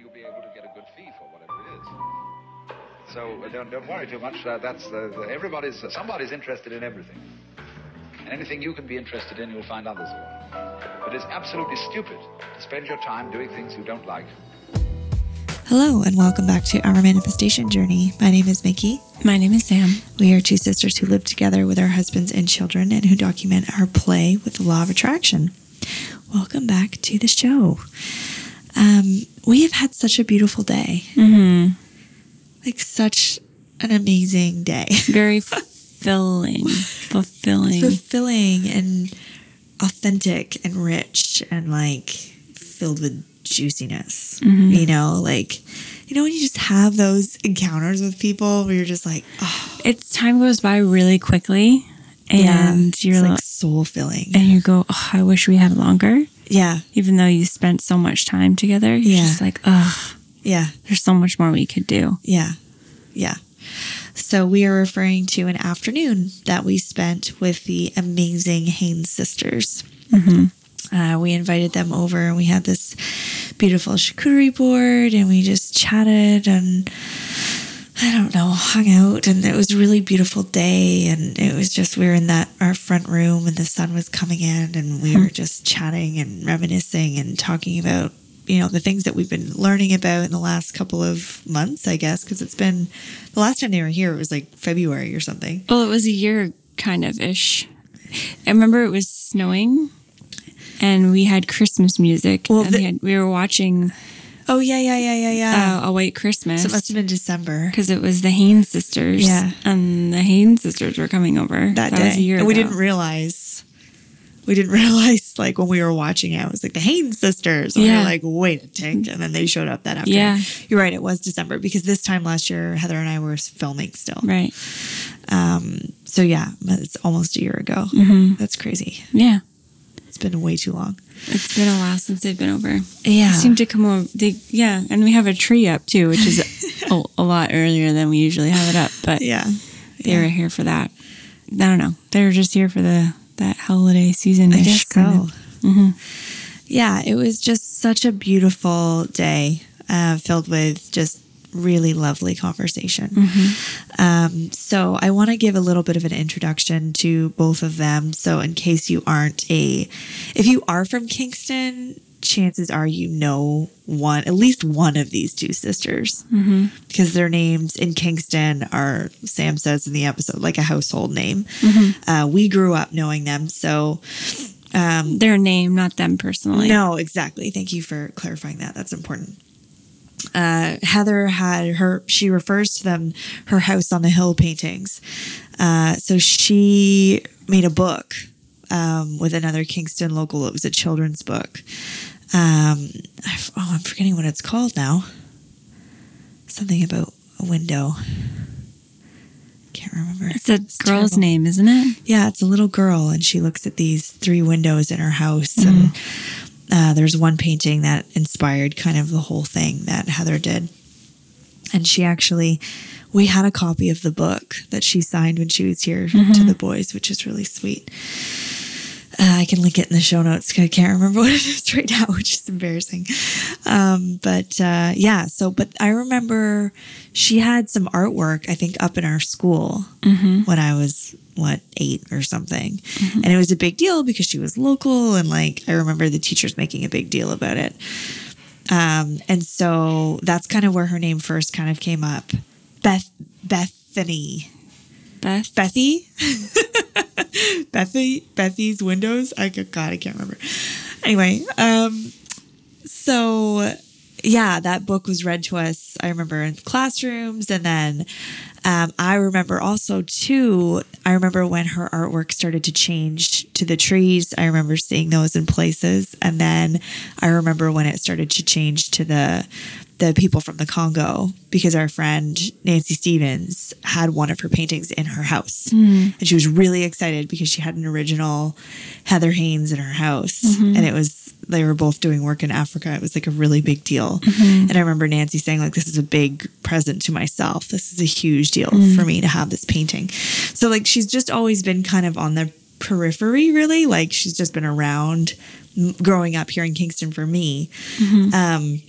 you'll be able to get a good fee for whatever it is. So uh, don't, don't worry too much. Uh, that's uh, the, everybody's somebody's interested in everything, and anything you can be interested in, you'll find others will. But it's absolutely stupid to spend your time doing things you don't like. Hello, and welcome back to our manifestation journey. My name is Mickey. My name is Sam. We are two sisters who live together with our husbands and children and who document our play with the law of attraction. Welcome back to the show. Um, we have had such a beautiful day. Mm-hmm. Like, such an amazing day. Very fulfilling. fulfilling. Fulfilling and authentic and rich and like filled with juiciness. Mm-hmm. You know, like, you know, when you just have those encounters with people where you're just like, oh, It's time goes by really quickly, and it's you're like like, soul filling. and you go, oh, I wish we had longer. Yeah, Even though you spent so much time together, you're Yeah. just like, oh, yeah, there's so much more we could do. yeah, yeah. So we are referring to an afternoon that we spent with the amazing Haynes sisters. Uh, we invited them over and we had this beautiful charcuterie board and we just chatted and I don't know, hung out and it was a really beautiful day and it was just we were in that our front room and the sun was coming in and we were mm-hmm. just chatting and reminiscing and talking about you know the things that we've been learning about in the last couple of months I guess because it's been the last time they were here it was like February or something. Well, it was a year kind of ish. I remember it was snowing, and we had Christmas music. Well, and the- we, had, we were watching Oh yeah yeah yeah yeah yeah. uh, A White Christmas. so it must have been December. because it was the Haynes sisters. Yeah. and the Haynes sisters were coming over that, day. was a year and we ago. didn't realize we didn't realize like when we were watching it, it was like the Haynes sisters. And we Yeah. were like, wait a tick. And then they showed up that afternoon. Yeah. You're right, it was December because this time last year Heather and I were filming still. Right. Um. So yeah, it's almost a year ago. Mm-hmm. That's crazy. Yeah. Been way too long. It's been a while since they've been over. Yeah. They seem to come over. They, yeah. And we have a tree up too, which is a, a lot earlier than we usually have it up. But Yeah. they were here for that. I don't know. They were just here for the that holiday season. I guess so. Mhm. Yeah, it was just such a beautiful day, uh, filled with just really lovely conversation. Um, so I want to give a little bit of an introduction to both of them. So in case you aren't a, if you are from Kingston, chances are you know one, at least one of these two sisters, because their names in Kingston are, Sam says in the episode, like a household name. Uh, we grew up knowing them, so. Their name, not them personally. No, exactly. Thank you for clarifying that. That's important. Uh, Heather had her, she refers to them, her house on the hill paintings. Uh, so she made a book um, with another Kingston local. It was a children's book. Um, oh, I'm forgetting what it's called now. Something about a window. Can't remember. It's a girl's terrible. name, isn't it? Yeah, it's a little girl, and she looks at these three windows in her house. And uh, there's one painting that inspired kind of the whole thing that Heather did. And she actually, we had a copy of the book that she signed when she was here to the boys, which is really sweet. Uh, I can link it in the show notes. I can't remember what it is right now, which is embarrassing. Um, but uh, yeah, so, but I remember she had some artwork, I think, up in our school when I was, what, eight or something. And it was a big deal because she was local. And like, I remember the teachers making a big deal about it. Um, and so that's kind of where her name first kind of came up. Beth, Bethany. Beth. Bethy, Bethy, Bethy's windows. I God, I can't remember. Anyway, um, so yeah, that book was read to us. I remember in classrooms, and then um, I remember also too. I remember when her artwork started to change to the trees. I remember seeing those in places, and then I remember when it started to change to the the people from the Congo because our friend Nancy Stevens had one of her paintings in her house. Hmm. And she was really excited because she had an original Heather Haynes in her house. Mm-hmm. And it was, they were both doing work in Africa. It was like a really big deal. Mm-hmm. And I remember Nancy saying, like, this is a big present to myself. This is a huge deal mm. for me to have this painting. So, like, she's just always been kind of on the periphery, really. Like, she's just been around growing up here in Kingston for me. Mm-hmm. Um,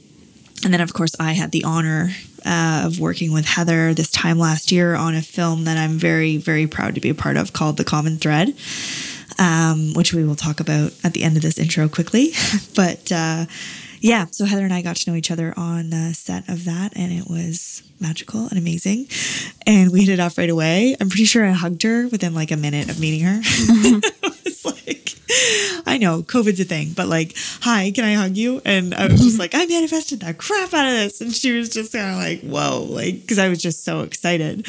and then, of course, I had the honor uh, of working with Heather this time last year on a film that I'm very, very proud to be a part of called The Common Thread, um, which we will talk about at the end of this intro quickly. but uh, yeah, so Heather and I got to know each other on the set of that, and it was magical and amazing. And we hit it off right away. I'm pretty sure I hugged her within like a minute of meeting her. it was like, I know COVID's a thing, but like, hi, can I hug you? And I was just like, I manifested the crap out of this. And she was just kind of like, whoa, like, because I was just so excited.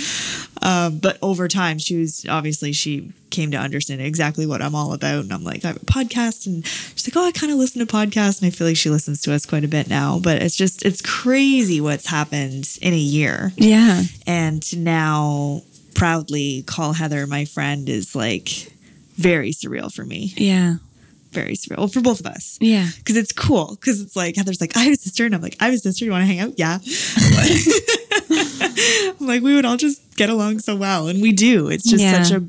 Um, but over time, she was obviously, she came to understand exactly what I'm all about. And I'm like, I have a podcast. And she's like, oh, I kind of listen to podcasts. And I feel like she listens to us quite a bit now. But it's just, it's crazy what's happened in a year. Yeah. And to now proudly call Heather my friend is like very surreal for me. Yeah. Very surreal well, for both of us. Yeah. Because it's cool. Because it's like Heather's like, I have a sister, and I'm like, I have a sister. You want to hang out? Yeah. I'm like we would all just get along so well, and we do. It's just Yeah. such a,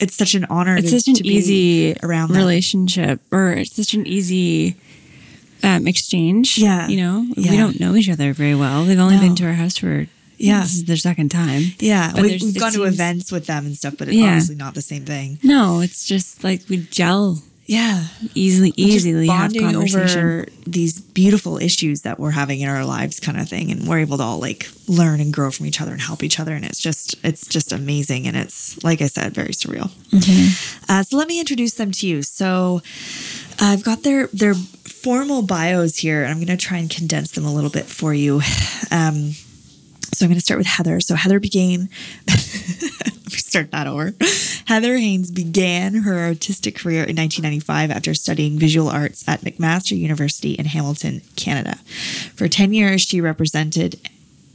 it's such an honor. It's to, such an to easy around relationship, or it's such an easy um, exchange. Yeah. You know, Yeah. we don't know each other very well. They've only No. been to our house for Yeah. this is their second time. Yeah, But we, we've it gone to seems- events with them and stuff, but it's Yeah. obviously not the same thing. No, it's just like we gel Yeah, easily, easily have bonding conversation. over these beautiful issues that we're having in our lives kind of thing and we're able to all like learn and grow from each other and help each other and it's just it's just amazing and it's like i said very surreal uh, so let me introduce them to you so i've got their their formal bios here and i'm going to try and condense them a little bit for you um, so I'm going to start with Heather. So Heather began, let me start that over. Heather Haynes began her artistic career in 1995 after studying visual arts at McMaster University in Hamilton, Canada. For 10 years, she represented,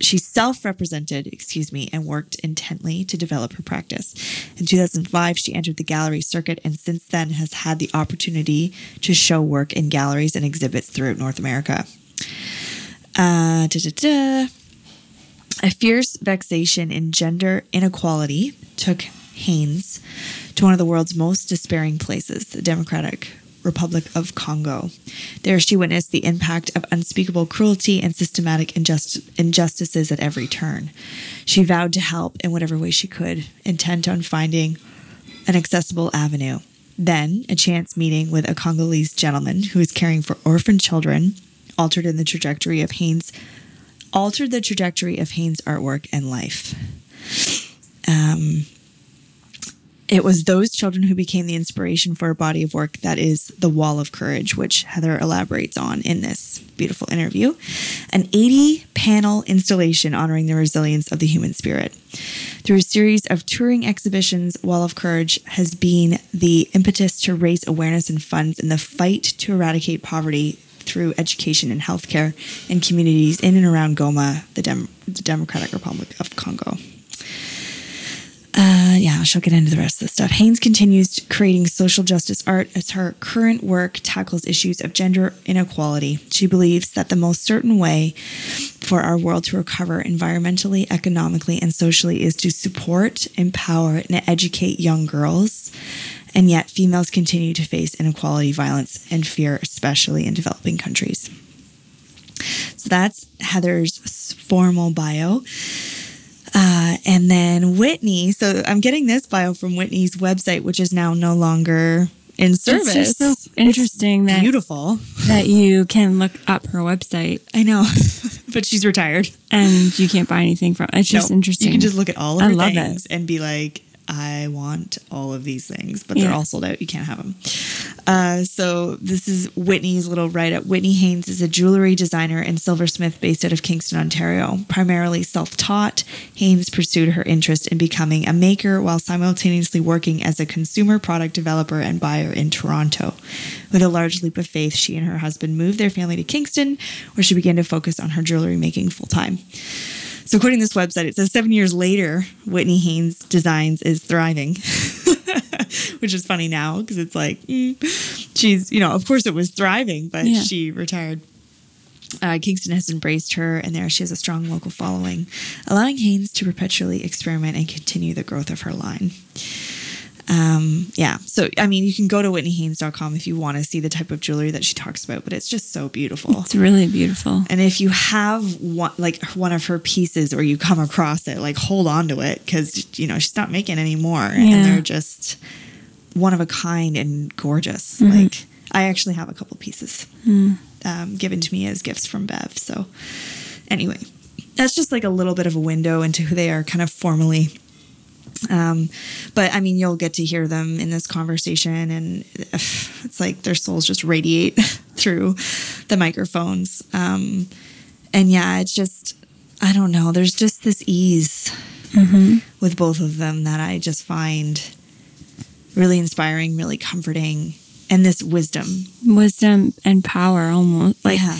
she self represented, excuse me, and worked intently to develop her practice. In 2005, she entered the gallery circuit and since then has had the opportunity to show work in galleries and exhibits throughout North America. Uh. A fierce vexation in gender inequality took Haynes to one of the world's most despairing places, the Democratic Republic of Congo. There she witnessed the impact of unspeakable cruelty and systematic injust- injustices at every turn. She vowed to help in whatever way she could, intent on finding an accessible avenue. Then, a chance meeting with a Congolese gentleman who was caring for orphan children altered in the trajectory of Haynes altered the trajectory of Haynes' artwork and life. Um, it was those children who became the inspiration for a body of work that is The Wall of Courage, which Heather elaborates on in this beautiful interview. An 80 panel installation honoring the resilience of the human spirit. Through a series of touring exhibitions, Wall of Courage has been the impetus to raise awareness and funds in the fight to eradicate poverty through education and healthcare in communities in and around Goma, the, Dem- the Democratic Republic of Congo. Uh, yeah, she'll get into the rest of the stuff. Haynes continues creating social justice art as her current work tackles issues of gender inequality. She believes that the most certain way for our world to recover environmentally, economically, and socially is to support, empower, and educate young girls. And yet, females continue to face inequality, violence, and fear, especially in developing countries. So that's Heather's formal bio. Uh, and then Whitney. So I'm getting this bio from Whitney's website, which is now no longer in service. It's just so interesting It's that- beautiful. that you can look up her website I know, but she's retired. and you can't buy anything from. It's just No, interesting. You can just look at all of I her things it. and be like, I want all of these things, but they're all sold out. You can't have them. Uh, so this is Whitney's little write up. Whitney Haynes is a jewelry designer and silversmith based out of Kingston, Ontario. Primarily self taught, Haynes pursued her interest in becoming a maker while simultaneously working as a consumer product developer and buyer in Toronto. With a large leap of faith, she and her husband moved their family to Kingston, where she began to focus on her jewelry making full time. So, according to this website, it says seven years later, Whitney Haynes Designs is thriving, which is funny now because it's like mm, she's, you know, of course it was thriving, but Yeah. she retired. Uh, Kingston has embraced her, and there she has a strong local following, allowing Haynes to perpetually experiment and continue the growth of her line. Um, yeah. So, I mean, you can go to whitneyhaynes.com if you want to see the type of jewelry that she talks about, but it's just so beautiful. It's really beautiful. And if you have one, like one of her pieces or you come across it, like hold on to it because, you know, she's not making any more. Yeah. And they're just one of a kind and gorgeous. Like, I actually have a couple pieces um, given to me as gifts from Bev. So, anyway, that's just like a little bit of a window into who they are kind of formally. Um, but I mean, you'll get to hear them in this conversation, and it's like their souls just radiate through the microphones. Um, and yeah, it's just, I don't know, there's just this ease with both of them that I just find really inspiring, really comforting, and this wisdom. Wisdom and power almost. Like yeah.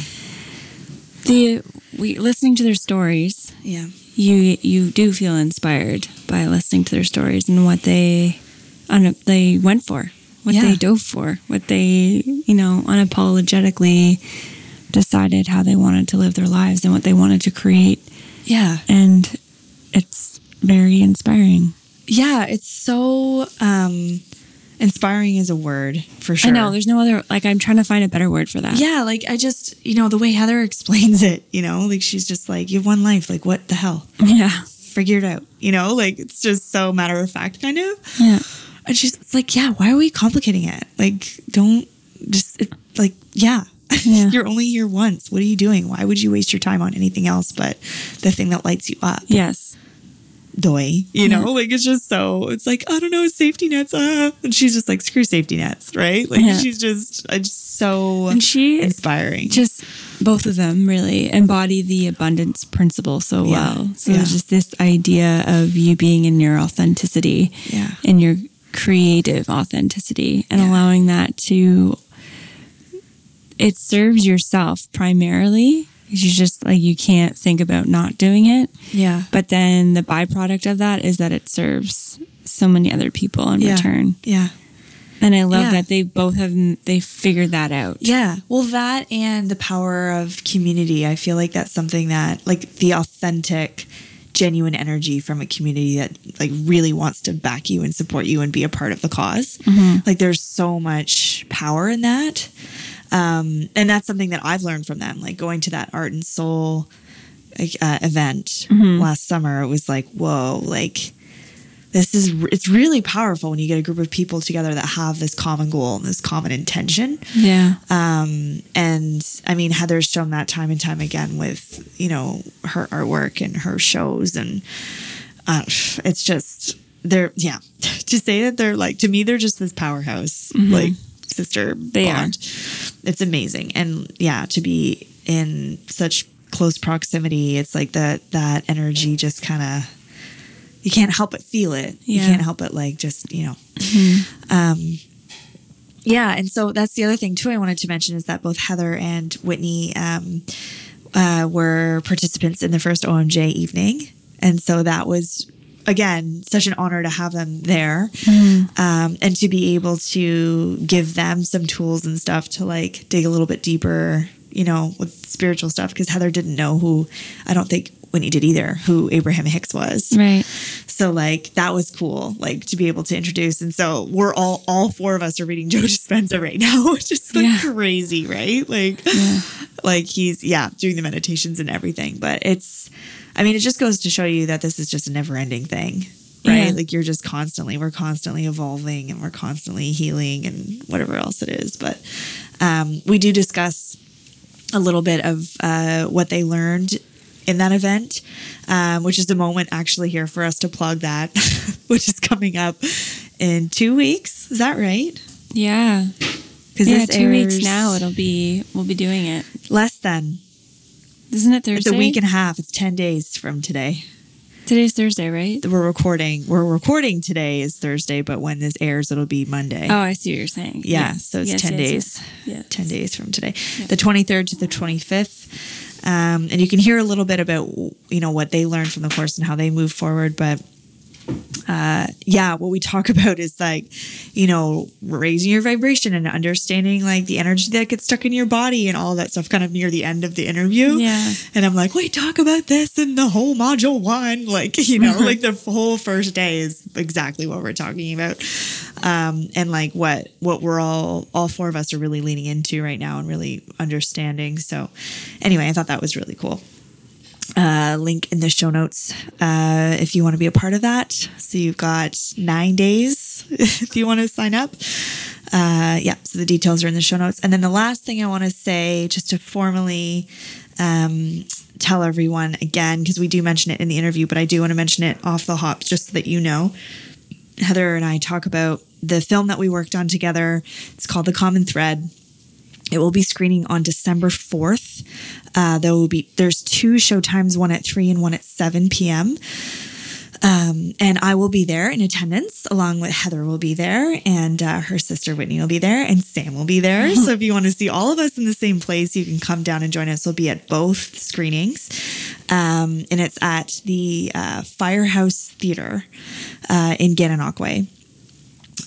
the we listening to their stories, Yeah. you you do feel inspired by listening to their stories and what they un, they went for, what Yeah. they dove for, what they you know unapologetically decided how they wanted to live their lives and what they wanted to create, Yeah. and it's very inspiring. Yeah. It's so um, inspiring is a word for sure. I know there's no other like I'm trying to find a better word for that. Yeah, like I just, you know, the way Heather explains it, you know, like she's just like, you have one life. Like, what the hell? yeah, Figure it out, you know, like it's just so matter of fact kind of. yeah. And she's like, yeah, why are we complicating it? Like, don't just, it, like, yeah. Yeah. You're only here once. What are you doing? Why would you waste your time on anything else but the thing that lights you up? Yes. Doy, you know, like it's just so, it's like, I don't know, safety nets. Uh, and she's just like, screw safety nets, right? Like Yeah. she's just, uh, just so And she inspiring. just both of them really embody the abundance principle so Yeah. well. So Yeah. there's just this idea of you being in your authenticity, Yeah. in your creative authenticity, and Yeah. allowing that to. It serves yourself primarily. You just like you can't think about not doing it, Yeah. but then the byproduct of that is that it serves so many other people in Yeah. return. Yeah. And I love Yeah. that they both have they figured that out. Yeah. Well, that and the power of community. I feel like that's something that, like, the authentic, genuine energy from a community that, like, really wants to back you and support you and be a part of the because mm-hmm. Like, there's so much power in that. Um, and that's something that I've learned from them. Like, going to that art and soul uh, event last summer, it was like, whoa, like, this is it's really powerful when you get a group of people together that have this common goal and this common intention Yeah. um, and I mean, Heather's shown that time and time again with, you know, her artwork and her shows. And uh, it's just, they're, yeah, to say that they're like, to me, they're just this powerhouse, like sister They are. It's amazing. And yeah, to be in such close proximity, it's like that, that energy just kind of, you can't help but feel it. You can't help but like just, you know, um, yeah, and so that's the other thing too. I wanted to mention is that both Heather and Whitney um, uh, were participants in the first OMJ evening, and so that was again such an honor to have them there, um, and to be able to give them some tools and stuff to like dig a little bit deeper, you know, with spiritual stuff because Heather didn't know who I don't think Whitney did either who Abraham Hicks was. Right. So like that was cool, like to be able to introduce. And so we're all all four of us are reading Joe Dispenza right now, which is like Yeah. crazy, right? Like like he's yeah, doing the meditations and everything. But it's I mean, it just goes to show you that this is just a never ending thing. Right. Yeah. Like you're just constantly, we're constantly evolving and we're constantly healing and whatever else it is. But um, we do discuss a little bit of uh, what they learned in that event, um, which is the moment actually here for us to plug that, which is coming up in two weeks. Is that right? Yeah. Because Yeah, two weeks now it'll be we'll be doing it. less than Isn't it Thursday? it's a week and a half. It's ten days from today. Today's Thursday, right? We're recording. We're recording today is Thursday, but when this airs, it'll be Monday. Oh, I see what you're saying. Yeah, Yes. so it's Yes, 10 yes, days. yes. Yeah. 10 days from today, the 23rd to the 25th. Um, and you can hear a little bit about, you know, what they learned from the course and how they move forward. But uh, yeah, what we talk about is like, you know, raising your vibration and understanding like the energy that gets stuck in your body and all that stuff kind of near the end of the interview. Yeah. And I'm like, wait, talk about this in the whole module one. Like, you know, like the whole first day is exactly what we're talking about. Um, and like what, what we're all, all four of us are really leaning into right now and really understanding. So anyway, I thought that was really cool uh, link in the show notes uh, if you want to be a part of that. So you've got nine days if you want to sign up. Uh, yeah, so the details are in the show notes. And then the last thing I want to say, just to formally um, tell everyone again, because we do mention it in the interview, but I do want to mention it off the hop just so that you know. Heather and I talk about the film that we worked on together. It's called The Common Thread. It will be screening on December 4th. Uh, there will be there's two show times, one at 3 and one at 7 p.m. Um, and I will be there in attendance along with Heather will be there and uh, her sister Whitney will be there and Sam will be there. so if you want to see all of us in the same place, you can come down and join us. We'll be at both screenings. Um, and it's at the uh, Firehouse Theater uh, in Gananoque.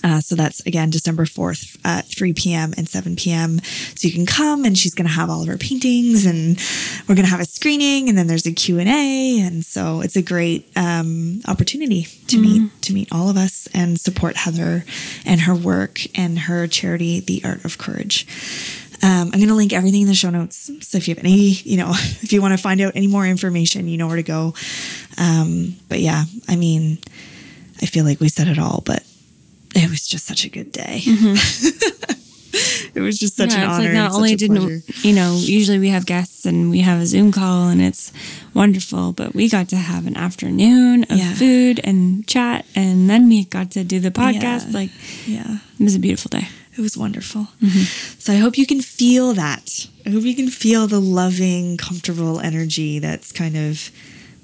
Uh, so that's again December 4th at 3 p.m. and 7 p.m. So you can come and she's going to have all of her paintings and we're going to have a screening and then there's a Q&A. And so it's a great um, opportunity to meet, to meet all of us and support Heather and her work and her charity, The Art of Courage. Um, I'm going to link everything in the show notes. So if you have any, you know, if you want to find out any more information, you know where to go. Um, but yeah, I mean, I feel like we said it all, but it was just such a good day. it was just such Mm-hmm. Yeah, an honor. like not only didn't you know, usually we have guests and we have a Zoom call and it's wonderful, but we got to have an afternoon of Yeah. food and chat, and then we got to do the podcast. Yeah. Like yeah, it was a beautiful day. it was wonderful. Mm-hmm. So I hope you can feel that. I hope you can feel the loving, comfortable energy that's kind of,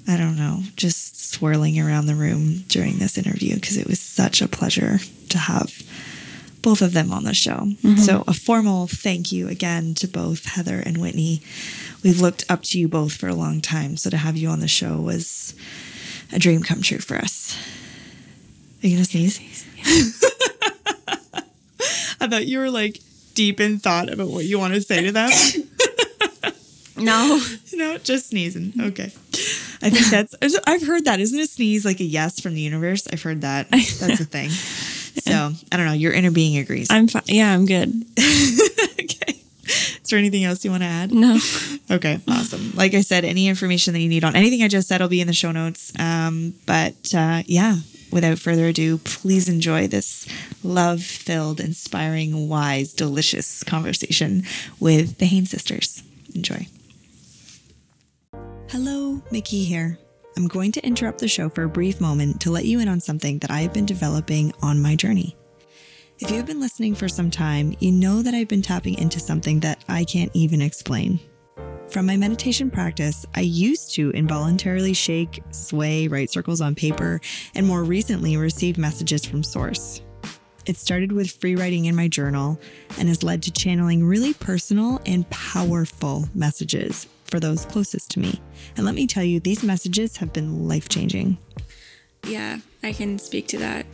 I don't know, just swirling around the room during this interview because it was such a pleasure to have both of them on the show. Mm-hmm. So, a formal thank you again to both Heather and Whitney. We've looked up to you both for a long time. So, to have you on the show was a dream come true for us. Are you going to sneeze? I thought you were like deep in thought about what you want to say to them. No, no, just sneezing. Okay. I think that's, I've heard that. Isn't a sneeze like a yes from the universe? I've heard that. That's a thing. So, I don't know. Your inner being agrees. I'm fine. Yeah, I'm good. okay. Is there anything else you want to add? No, Okay, awesome. Like I said, any information that you need on anything I just said will be in the show notes. Um, but uh, yeah, without further ado, please enjoy this love filled, inspiring, wise, delicious conversation with the Haynes sisters. Enjoy. Hello, Mickey here. I'm going to interrupt the show for a brief moment to let you in on something that I have been developing on my journey. If you've been listening for some time, you know that I've been tapping into something that I can't even explain. From my meditation practice, I used to involuntarily shake, sway, write circles on paper, and more recently receive messages from Source. It started with free writing in my journal and has led to channeling really personal and powerful messages for those closest to me. And let me tell you, these messages have been life changing. yeah, I can speak to that.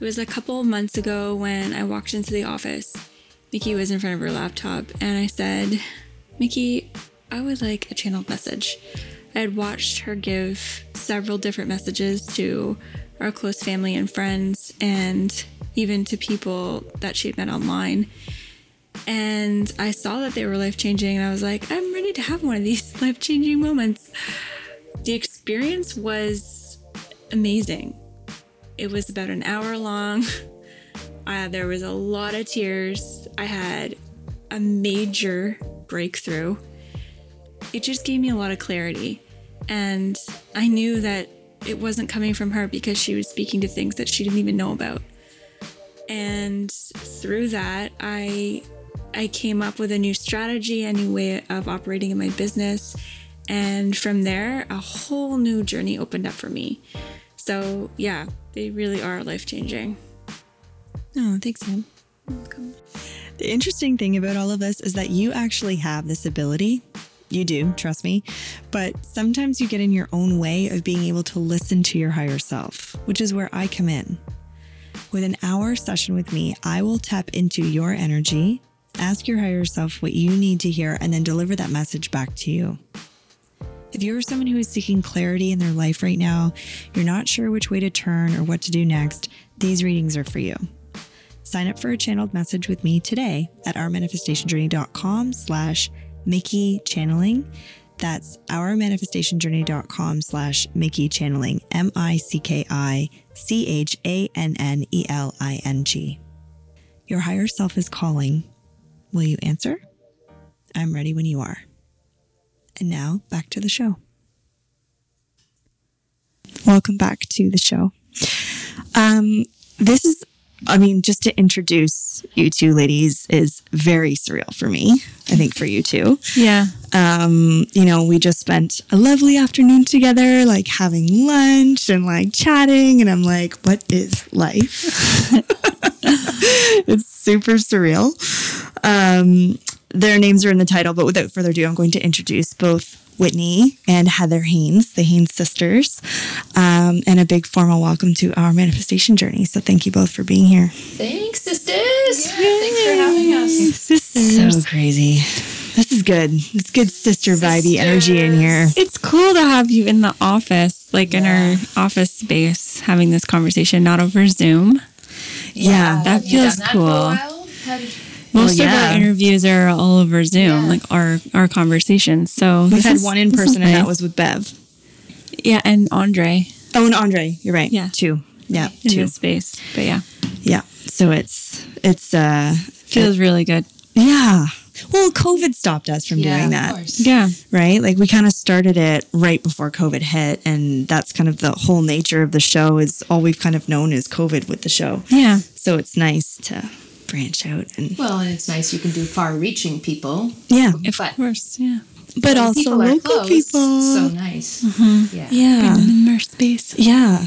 It was a couple months ago when I walked into the office. Mickey was in front of her laptop, and I said, Mickey, I would like a channeled message. I had watched her give several different messages to our close family and friends, and even to people that she had met online. And I saw that they were life changing, and I was like, I'm ready to have one of these life changing moments. The experience was amazing. It was about an hour long. Uh, there was a lot of tears. I had a major breakthrough. It just gave me a lot of clarity. And I knew that it wasn't coming from her because she was speaking to things that she didn't even know about. And through that, I I came up with a new strategy, a new way of operating in my business. And from there, a whole new journey opened up for me. So, yeah, they really are life changing. Oh, thanks, Sam. Welcome. The interesting thing about all of this is that you actually have this ability. You do, trust me. But sometimes you get in your own way of being able to listen to your higher self, which is where I come in. With an hour session with me, I will tap into your energy, ask your higher self what you need to hear, and then deliver that message back to you. If you're someone who is seeking clarity in their life right now, you're not sure which way to turn or what to do next, these readings are for you. Sign up for a channeled message with me today at ourmanifestationjourney.com slash Mickey channeling. That's ourmanifestationjourney.com slash Mickey channeling, M I C K I C H A N N E L I N G. Your higher self is calling. Will you answer? I'm ready when you are. And now back to the show. Welcome back to the show. Um, this is, I mean, just to introduce you two ladies is very surreal for me. I think for you too. Yeah. Um, you know, we just spent a lovely afternoon together, like having lunch and like chatting. And I'm like, what is life? it's super surreal. Um, their names are in the title, but without further ado, I'm going to introduce both Whitney and Heather Haynes, the Haynes sisters, um, and a big formal welcome to our manifestation journey. So thank you both for being here. Thanks, sisters. Thanks for having us. This is so crazy. This is good. It's good sister vibey energy in here. It's cool to have you in the office, like in our office space, having this conversation, not over Zoom. Yeah. That feels that cool. For a while? Have you- Most Well, of our interviews are all over Zoom, Yeah. like our our conversations. So We've had is- one in this is person, and that was with Bev. yeah, and Andre Oh, and Andre. You're right. Yeah. Two. Yeah. in Two. space. But yeah, Yeah. So it's, it's, uh, feels really good. yeah. Well, COVID stopped us from Yeah, doing of that. course. Yeah, right? Like we kind of started it right before COVID hit, and that's kind of the whole nature of the show. Is all we've kind of known is COVID with the show. yeah, So it's nice to branch out and Well, and it's nice you can do far-reaching people, yeah, of but course, yeah. but also people local close, people. So nice. Yeah. yeah, in our space. yeah.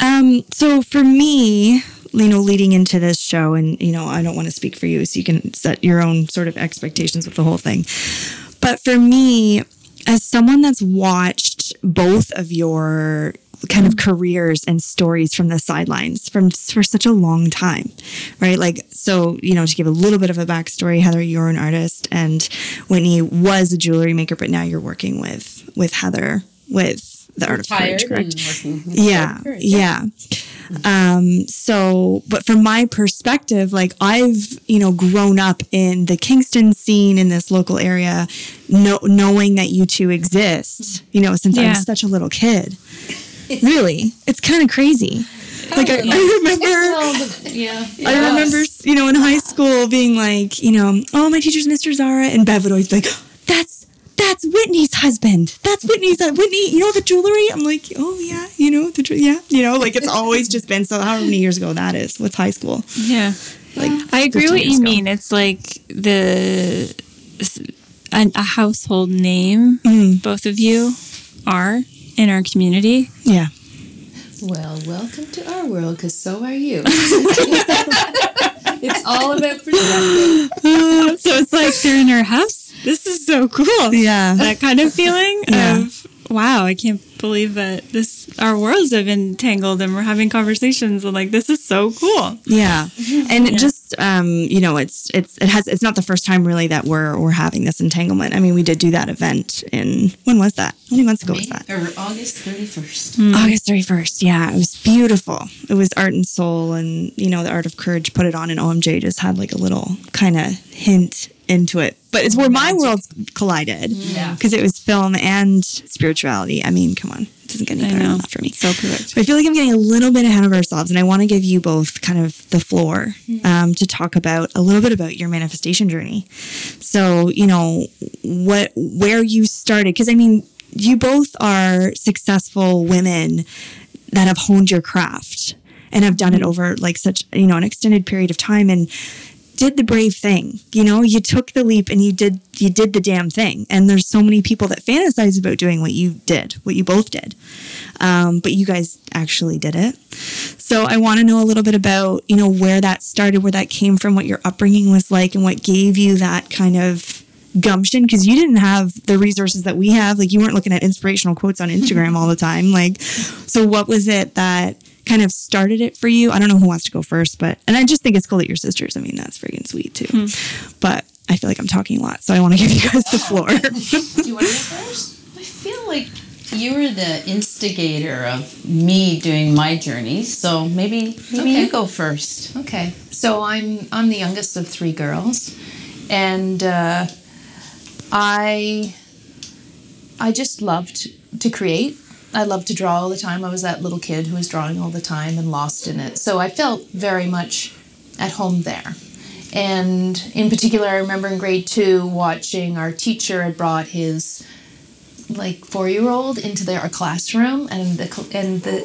Um. So for me. You know, leading into this show, and you know, I don't want to speak for you, so you can set your own sort of expectations with the whole thing. But for me, as someone that's watched both of your kind of careers and stories from the sidelines from for such a long time, right? Like, so you know, to give a little bit of a backstory, Heather, you're an artist, and Whitney was a jewelry maker, but now you're working with with Heather with the art of courage, correct? and working. with yeah courage. yeah um so but from my perspective like i've you know grown up in the kingston scene in this local area no, knowing that you two exist you know since i was such a little kid really it's kind of crazy like I, I remember Well, yeah. I remember, you know, in high school being like, you know, oh, my teacher's Mr. Zara, and Bev would always be like, that's that's Whitney's husband. That's Whitney's uh, Whitney. You know the jewelry? I'm like, oh yeah, you know the jewelry. Yeah, you know, like it's always just been so. However many years ago that is. What's high school? Yeah. Like I agree what you ago. mean. It's like the a, a household name. Mm. Both of you are in our community. Yeah, Well, welcome to our world, because so are you. it's all about perspective. so it's like they're in our house. This is so cool. yeah, That kind of feeling Yeah. of wow, I can't believe that this our worlds have entangled and we're having conversations and like this is so cool. yeah. And it just um, you know, it's it's it has it's not the first time really that we're we're having this entanglement. I mean, we did do that event in when was that? How many months ago was that? Or August 31st. Mm. August 31st. Yeah, it was beautiful. It was Art and Soul and, you know, the Art of Courage put it on and OMJ just had like a little kind of hint into it. But it's where my worlds collided. Yeah. Because it was film and spirituality. I mean, come on. Doesn't get any better than that for me. So perfect. But I feel like I'm getting a little bit ahead of ourselves, and I want to give you both kind of the floor um, to talk about a little bit about your manifestation journey. So, you know, what, where you started, because I mean, you both are successful women that have honed your craft and have done it over like such, you know, an extended period of time and did the brave thing. You know, you took the leap and you did you did the damn thing. And there's so many people that fantasize about doing what you did, what you both did. Um, but you guys actually did it. So I want to know a little bit about, you know, where that started, where that came from, what your upbringing was like, and what gave you that kind of gumption because you didn't have the resources that we have. Like you weren't looking at inspirational quotes on Instagram all the time. Like, so what was it that kind of started it for you? I don't know who wants to go first, but and I just think it's cool that you're sisters. I mean, that's freaking sweet too. But I feel like I'm talking a lot, so I want to give you guys the floor. Do you want to go first? I feel like you were the instigator of me doing my journey, so maybe maybe Okay. you go first. Okay, so I'm I'm the youngest of three girls, and uh, I I just loved to create. I loved to draw all the time. I was that little kid who was drawing all the time and lost in it. So I felt very much at home there. And in particular, I remember in grade two watching our teacher had brought his like four year old into their our classroom, and the and the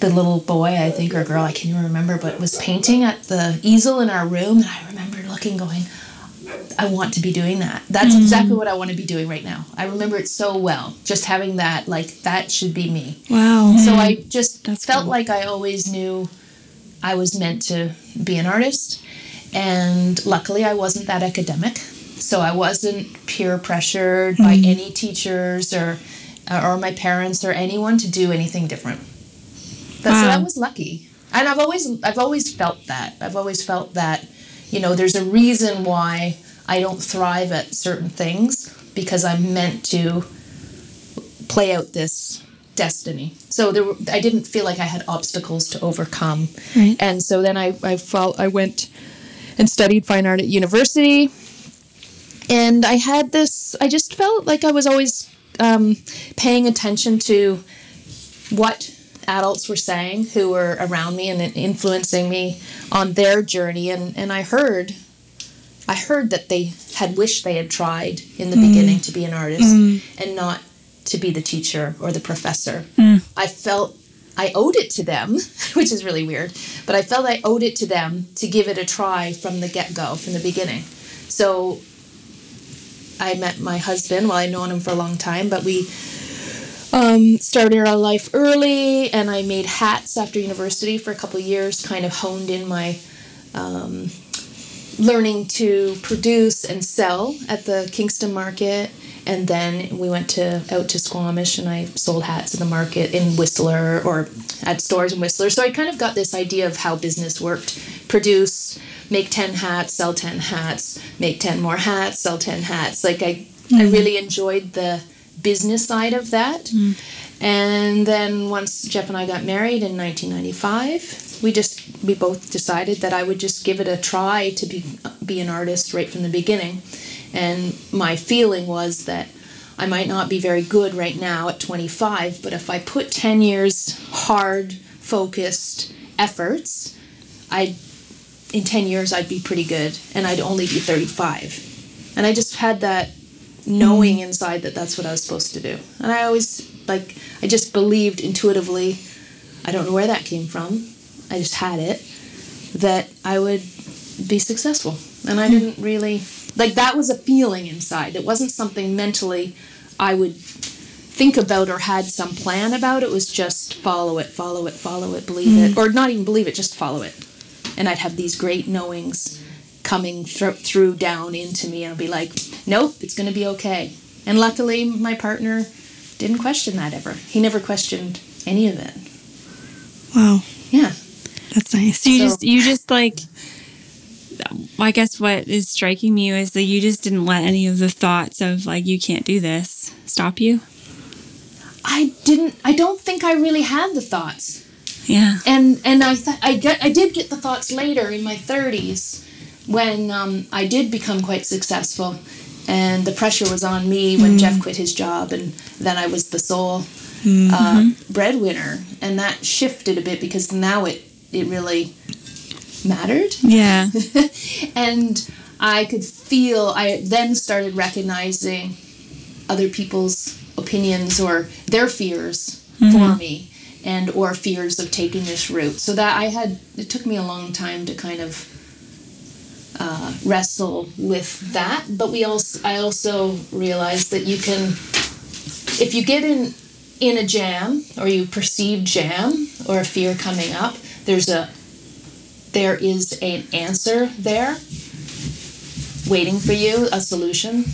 the little boy, I think, or girl, I can't even remember, but was painting at the easel in our room. And I remember looking, going, I want to be doing that. That's exactly what I want to be doing right now. I remember it so well. Just having that, like, that should be me. wow. So I just That's felt cool. like I always knew I was meant to be an artist. And luckily, I wasn't that academic. So I wasn't peer pressured by Mm. any teachers or, or my parents or anyone to do anything different. That's so I was lucky. And I've always I've always felt that. I've always felt that, you know, there's a reason why I don't thrive at certain things because I'm meant to play out this destiny. So there, were, I didn't feel like I had obstacles to overcome. Right. And so then I I felt I went and studied fine art at university. And I had this. I just felt like I was always um, paying attention to what adults were saying who were around me and influencing me on their journey and, and I heard I heard that they had wished they had tried in the mm. beginning to be an artist mm. and not to be the teacher or the professor. Mm. I felt I owed it to them, which is really weird, but I felt I owed it to them to give it a try from the get go, from the beginning. So I met my husband. Well, I'd known him for a long time, but we um, started our life early, and I made hats after university for a couple of years. Kind of honed in my um, learning to produce and sell at the Kingston market, and then we went to out to Squamish, and I sold hats at the market in Whistler or at stores in Whistler. So I kind of got this idea of how business worked: produce, make ten hats, sell ten hats, make ten more hats, sell ten hats. Like I, I really enjoyed the business side of that. Hmm. And then once Jeff and I got married in 1995, we just we both decided that I would just give it a try to be be an artist right from the beginning. And my feeling was that I might not be very good right now at 25, but if I put 10 years hard focused efforts, I in 10 years I'd be pretty good and I'd only be 35. And I just had that knowing mm-hmm. inside that that's what I was supposed to do. And I always like I just believed intuitively. I don't know where that came from. I just had it that I would be successful. And I mm-hmm. didn't really like that was a feeling inside. It wasn't something mentally I would think about or had some plan about. It was just follow it, follow it, follow it, believe it, mm-hmm. or not even believe it, just follow it. And I'd have these great knowings coming thr through down into me, and I'll be like, nope, it's going to be okay. And luckily, my partner didn't question that ever. He never questioned any of it. Wow. Yeah. That's nice. So you So- just you just like um, I guess what is striking me is that you just didn't let any of the thoughts of like you can't do this stop you. I didn't. I don't think I really had the thoughts. Yeah. and and I th- I get I did get the thoughts later in my 30s when um, I did become quite successful and the pressure was on me when Jeff quit his job and then I was the sole uh, breadwinner. And that shifted a bit because now it it really mattered. Yeah. and I could feel I then started recognizing other people's opinions or their fears for me and or fears of taking this route. So that I had it took me a long time to kind of uh, wrestle with that but we also I also realized that you can if you get in in a jam or you perceive jam or a fear coming up there's a there is an answer there waiting for you, a solution,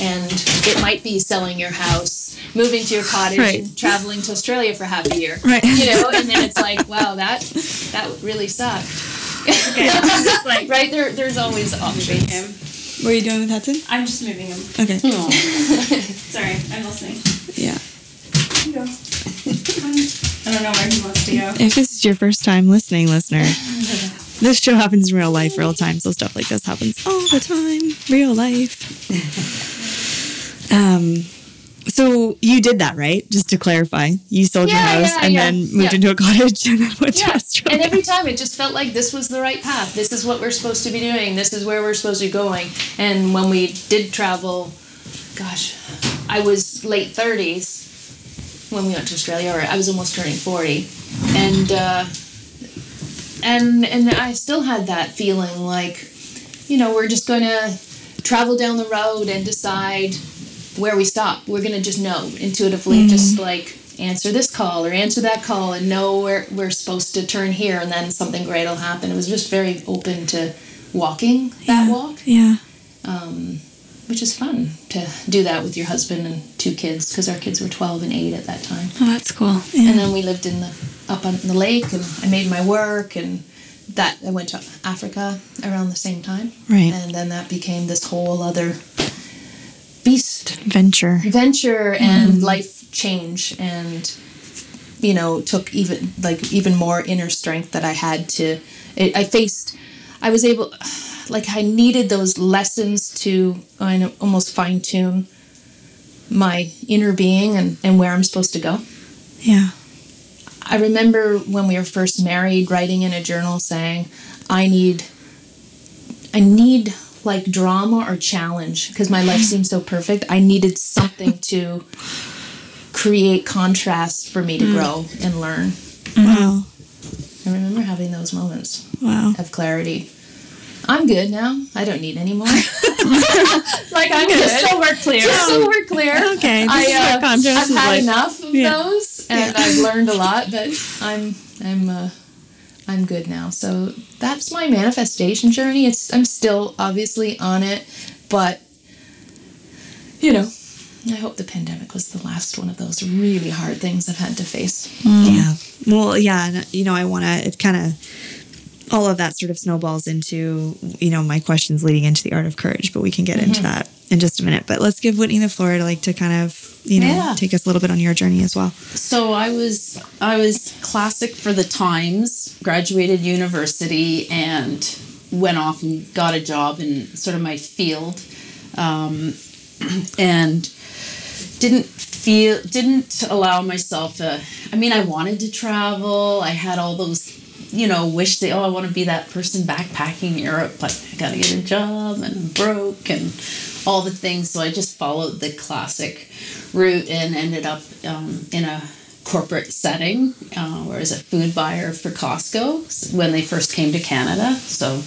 and it might be selling your house, moving to your cottage, Right. and traveling to Australia for half a year. Right. You know, and then it's like, wow, that that really sucked. Like, Right there, there's always options. What are you doing with Hudson? I'm just moving him. Okay. Sorry, I'm listening. Yeah. Go. I don't know where he wants to go. If this is your first time listening, listener, this show happens in real life, real time. So stuff like this happens all the time, real life. um, so you did that, right? Just to clarify, you sold your house yeah, and yeah. then moved Yeah. into a cottage and then went to Yeah. Australia. And every time it just felt like this was the right path. This is what we're supposed to be doing. This is where we're supposed to be going. And when we did travel, gosh, I was late 30s when we went to Australia, or I was almost turning 40. And, uh, and, and I still had that feeling like, you know, we're just going to travel down the road and decide where we stop. We're gonna just know intuitively, just like answer this call or answer that call, and know where we're supposed to turn here, and then something great will happen. It was just very open to walking that walk, yeah. um, which is fun to do that with your husband and two kids because our kids were twelve and eight at that time. Oh, that's cool. And then we lived in the up on the lake, and I made my work, and that I went to Africa around the same time, Right. and then that became this whole other beast Venture. venture mm-hmm. and life change and you know took even like even more inner strength that i had to it, i faced i was able like i needed those lessons to kind of almost fine tune my inner being and, and where i'm supposed to go Yeah. I remember when we were first married, writing in a journal saying, "I need, I need like drama or challenge because my life seemed so perfect. I needed something to create contrast for me to grow and learn." Wow. I remember having those moments Wow. of clarity. I'm good now. I don't need any more. like I'm good. Just so we're clear. Just so we're clear. Okay, I, is uh, I've had like. enough of Yeah. those, and I've learned a lot. But I'm I'm uh, I'm good now. So that's my manifestation journey. It's I'm still obviously on it, but you know, I hope the pandemic was the last one of those really hard things I've had to face. Mm. Yeah. Well, yeah, and you know, I want to. It kind of all of that sort of snowballs into you know my questions leading into the art of courage, but we can get into mm-hmm. that in just a minute. But let's give Whitney the floor to like to kind of you know Yeah. take us a little bit on your journey as well. So I was I was classic for the Times, graduated university, and went off and got a job in sort of my field, um, and didn't feel didn't allow myself a. I mean, I wanted to travel. I had all those. You know, wish that oh, I want to be that person backpacking Europe, but I got to get a job and I'm broke and all the things. So I just followed the classic route and ended up um, in a corporate setting uh, I was a food buyer for Costco when they first came to Canada. So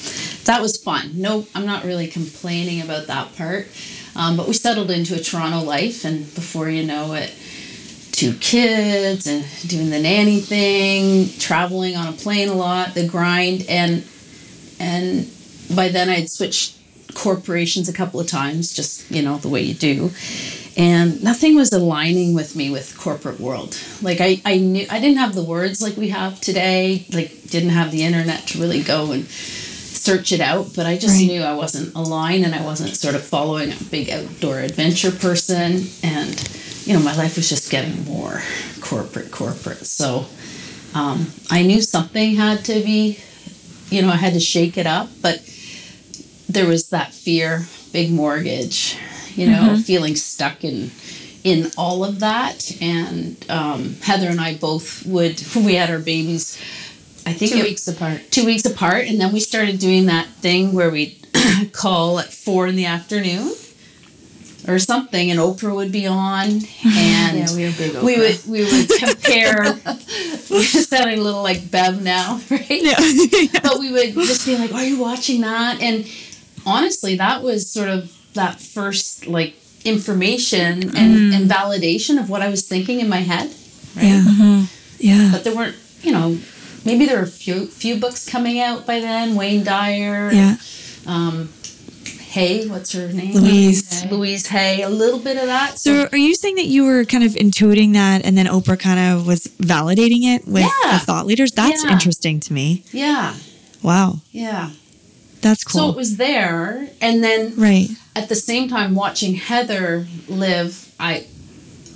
that was fun. No, I'm not really complaining about that part. Um, but we settled into a Toronto life, and before you know it, two kids and doing the nanny thing, traveling on a plane a lot, the grind, and and by then I'd switched corporations a couple of times, just you know the way you do, and nothing was aligning with me with corporate world. Like I I knew I didn't have the words like we have today, like didn't have the internet to really go and search it out, but I just Right. knew I wasn't aligned and I wasn't sort of following a big outdoor adventure person and you know my life was just getting more corporate corporate. So um, I knew something had to be you know I had to shake it up, but there was that fear, big mortgage, you know, feeling stuck in in all of that. And um, Heather and I both would we had our babies. I think Two it- weeks apart. two weeks apart, and then we started doing that thing where we'd call at four in the afternoon or something, and Oprah would be on, and Yeah, we we would we would compare. we're sounding a little like Bev now, right? Yeah. but we would just be like, "Are you watching that?" And honestly, that was sort of that first like information and, and validation of what I was thinking in my head. Yeah. Yeah. But there weren't, you know, maybe there were a few few books coming out by then. Wayne Dyer, Yeah. um, Hay. What's her name? Louise. Louise Hay. A little bit of that. So are you saying that you were kind of intuiting that and then Oprah kind of was validating it with Yeah. the thought leaders? That's Yeah. interesting to me. yeah, Wow. yeah. That's cool. So it was there, and then right. at the same time watching Heather live, I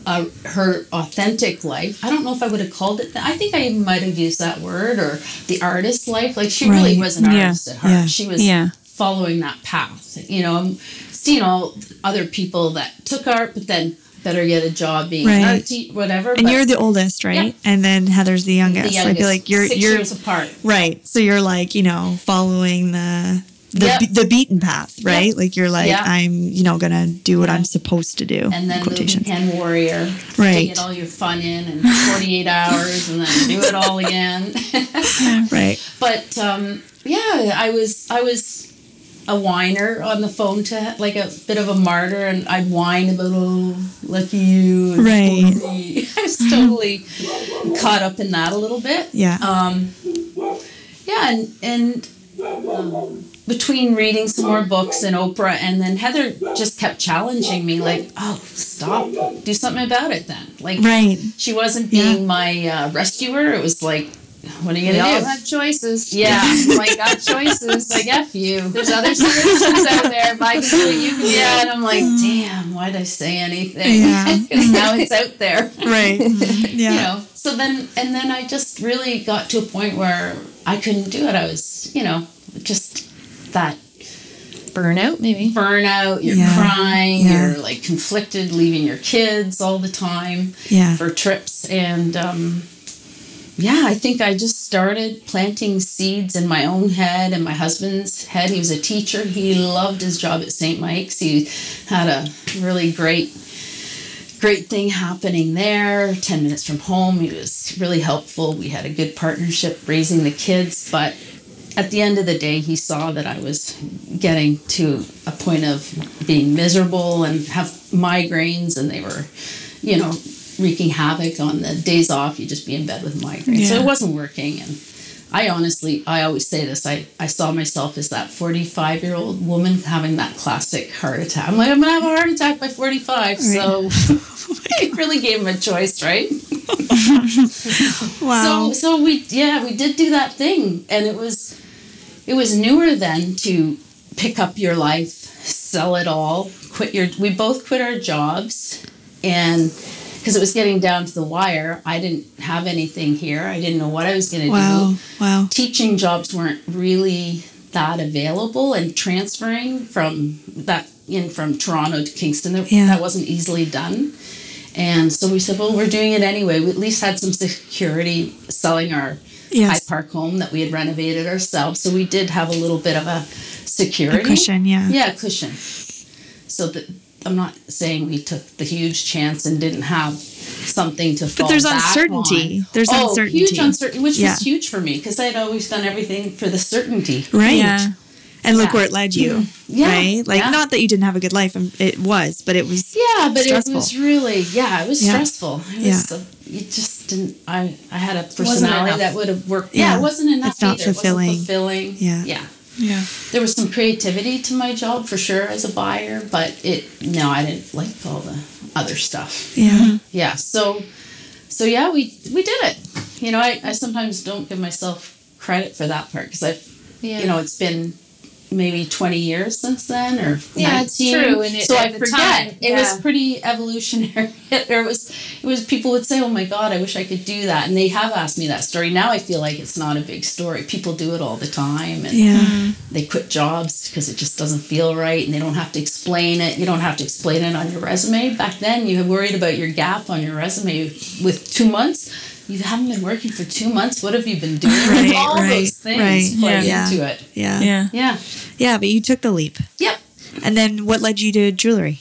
uh, her authentic life. I don't know if I would have called it that. I think I even might have used that word or the artist life. Like she really Right. was an Yeah. artist at heart. Yeah. She was Yeah. following that path. You know, I'm seeing all other people that took art, but then better get a job being Right. whatever. And but you're the oldest, right? Yeah. And then Heather's the youngest. the So I youngest, feel like you're 6 you're years apart. right. So you're like, you know, following the the Yep. be- the beaten path, right? Yep. Like you're like Yeah. I'm, you know, going to do what. I'm supposed to do. and then the quotations. weekend warrior to Right. get all your fun in in 48 hours and then do it all again Right. but um, yeah i was i was a whiner on the phone to like a bit of a martyr and i'd whine about oh lucky you Right. i was totally caught up in that a little bit Yeah. um, yeah and and um, between reading some more books and Oprah, and then Heather just kept challenging me, like, "Oh, stop! Do something about it." Then, like, right. she wasn't being my uh, rescuer. It was like, "What are you gonna do?" All have choices. Yeah. like got choices. like f you. There's other solutions out there. If I can do it, you can do Yeah, it. and I'm like, damn, why'd I say anything? Yeah. 'Cause now it's out there. Right. Yeah. You know. So then, and then I just really got to a point where I couldn't do it. I was, you know, just that Burnout, maybe. burnout. You're Yeah. crying. Yeah. You're like conflicted, leaving your kids all the time Yeah. for trips, and um, yeah, I think I just started planting seeds in my own head and my husband's head. He was a teacher. He loved his job at St. Mike's. He had a really great great thing happening there 10 minutes from home he was really helpful we had a good partnership raising the kids but at the end of the day he saw that i was getting to a point of being miserable and have migraines and they were you know wreaking havoc on the days off you just be in bed with migraines so it wasn't working and I honestly, I always say this. I, I saw myself as that 45 year old woman having that classic heart attack. I'm like, I'm going to have a heart attack by 45. So it really gave him a choice, right? Wow. So, so we, yeah, we did do that thing. And it was, it was newer then to pick up your life, sell it all, quit your, we both quit our jobs. And because it was getting down to the wire, I didn't have anything here. I didn't know what I was going to wow. do Wow. teaching jobs weren't really that available and transferring from that in from Toronto to Kingston that, Yeah. that wasn't easily done and so we said well we're doing it anyway we at least had some security selling our Yes. High Park home that we had renovated ourselves so we did have a little bit of a security A cushion, yeah. yeah cushion so that I'm not saying we took the huge chance and didn't have something to fall But there's back uncertainty. on. There's oh, uncertainty. huge uncertainty, which Yeah. was huge for me because I'd always done everything for the certainty. Right. Yeah. And look Yeah. where it led you. Yeah. Right? Like, Yeah. not that you didn't have a good life. um, It was, but it was. Yeah, but Stressful. it was really yeah, it was Yeah. stressful. It Yeah. was, uh, you just didn't. I I had a personality that would have worked. Yeah. Yeah, it wasn't enough. It's not either. fulfilling. It wasn't fulfilling. Yeah. yeah. Yeah. There was some creativity to my job for sure as a buyer, but it no, I didn't like all the other stuff. Yeah. Mm-hmm. yeah so so yeah we we did it you know i, I sometimes don't give myself credit for that part because i've Yeah. you know it's been maybe 20 years since then or Yeah, it's true, and it- so i at the forget time, it yeah. was pretty evolutionary there was it was people would say oh my god i wish i could do that and they have asked me that story now i feel like it's not a big story people do it all the time and Yeah. Mm-hmm. they quit jobs because it just doesn't feel right and they don't have to explain it. You don't have to explain it on your resume. Back then, you had worried about your gap on your resume with two months. You haven't been working for two months. What have you been doing? Right, All right, those things right. play Yeah. into it. Yeah. Yeah. Yeah. Yeah. But you took the leap. Yep. And then what led you to jewelry?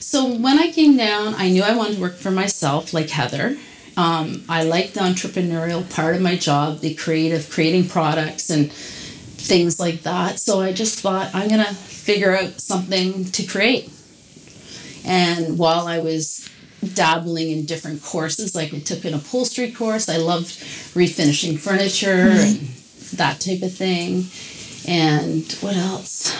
So when I came down, I knew I wanted to work for myself, like Heather. Um, I like the entrepreneurial part of my job, the creative, creating products and things like that. So I just thought I'm gonna figure out something to create. And while I was dabbling in different courses, like I took an upholstery course, I loved refinishing furniture hmm. and that type of thing. And what else?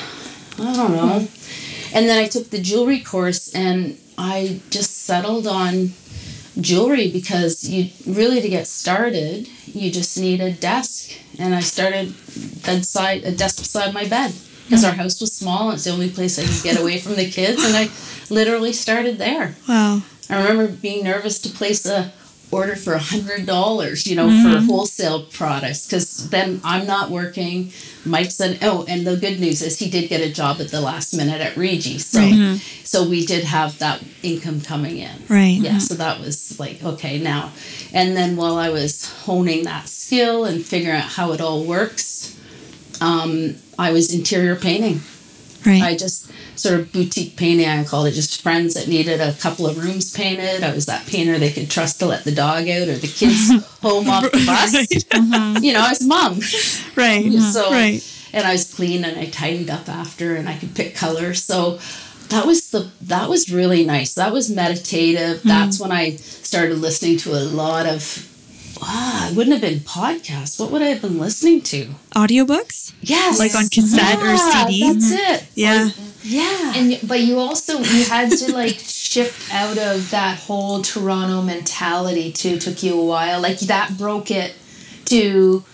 I don't know. Hmm. And then I took the jewelry course and I just settled on jewelry because you really to get started, you just need a desk. And I started bedside a desk beside my bed because our house was small. It's the only place I could get away from the kids, and I literally started there. Wow. I remember being nervous to place a order for a hundred dollars, you know, for mm-hmm. wholesale products because then I'm not working. Mike said, "Oh, and the good news is he did get a job at the last minute at Regi, so mm-hmm. so we did have that income coming in. Right. Yeah, mm-hmm. so that was like okay now, and then while I was honing that skill and figuring out how it all works, um, I was interior painting. Right. I just sort of boutique painting. I called it just friends that needed a couple of rooms painted. I was that painter they could trust to let the dog out or the kids home off the bus. Uh-huh. You know, I was mom. right. Uh-huh. So right. and I was clean and I tidied up after and I could pick colors. So that was the that was really nice. That was meditative. Hmm. That's when I started listening to a lot of ah, it wouldn't have been podcasts. What would I have been listening to? Audiobooks? Yes. Like on cassette or Yeah, CD? That's it. Yeah. Yeah. And but you also you had to like shift out of that whole Toronto mentality too. Took you a while. Like that broke it to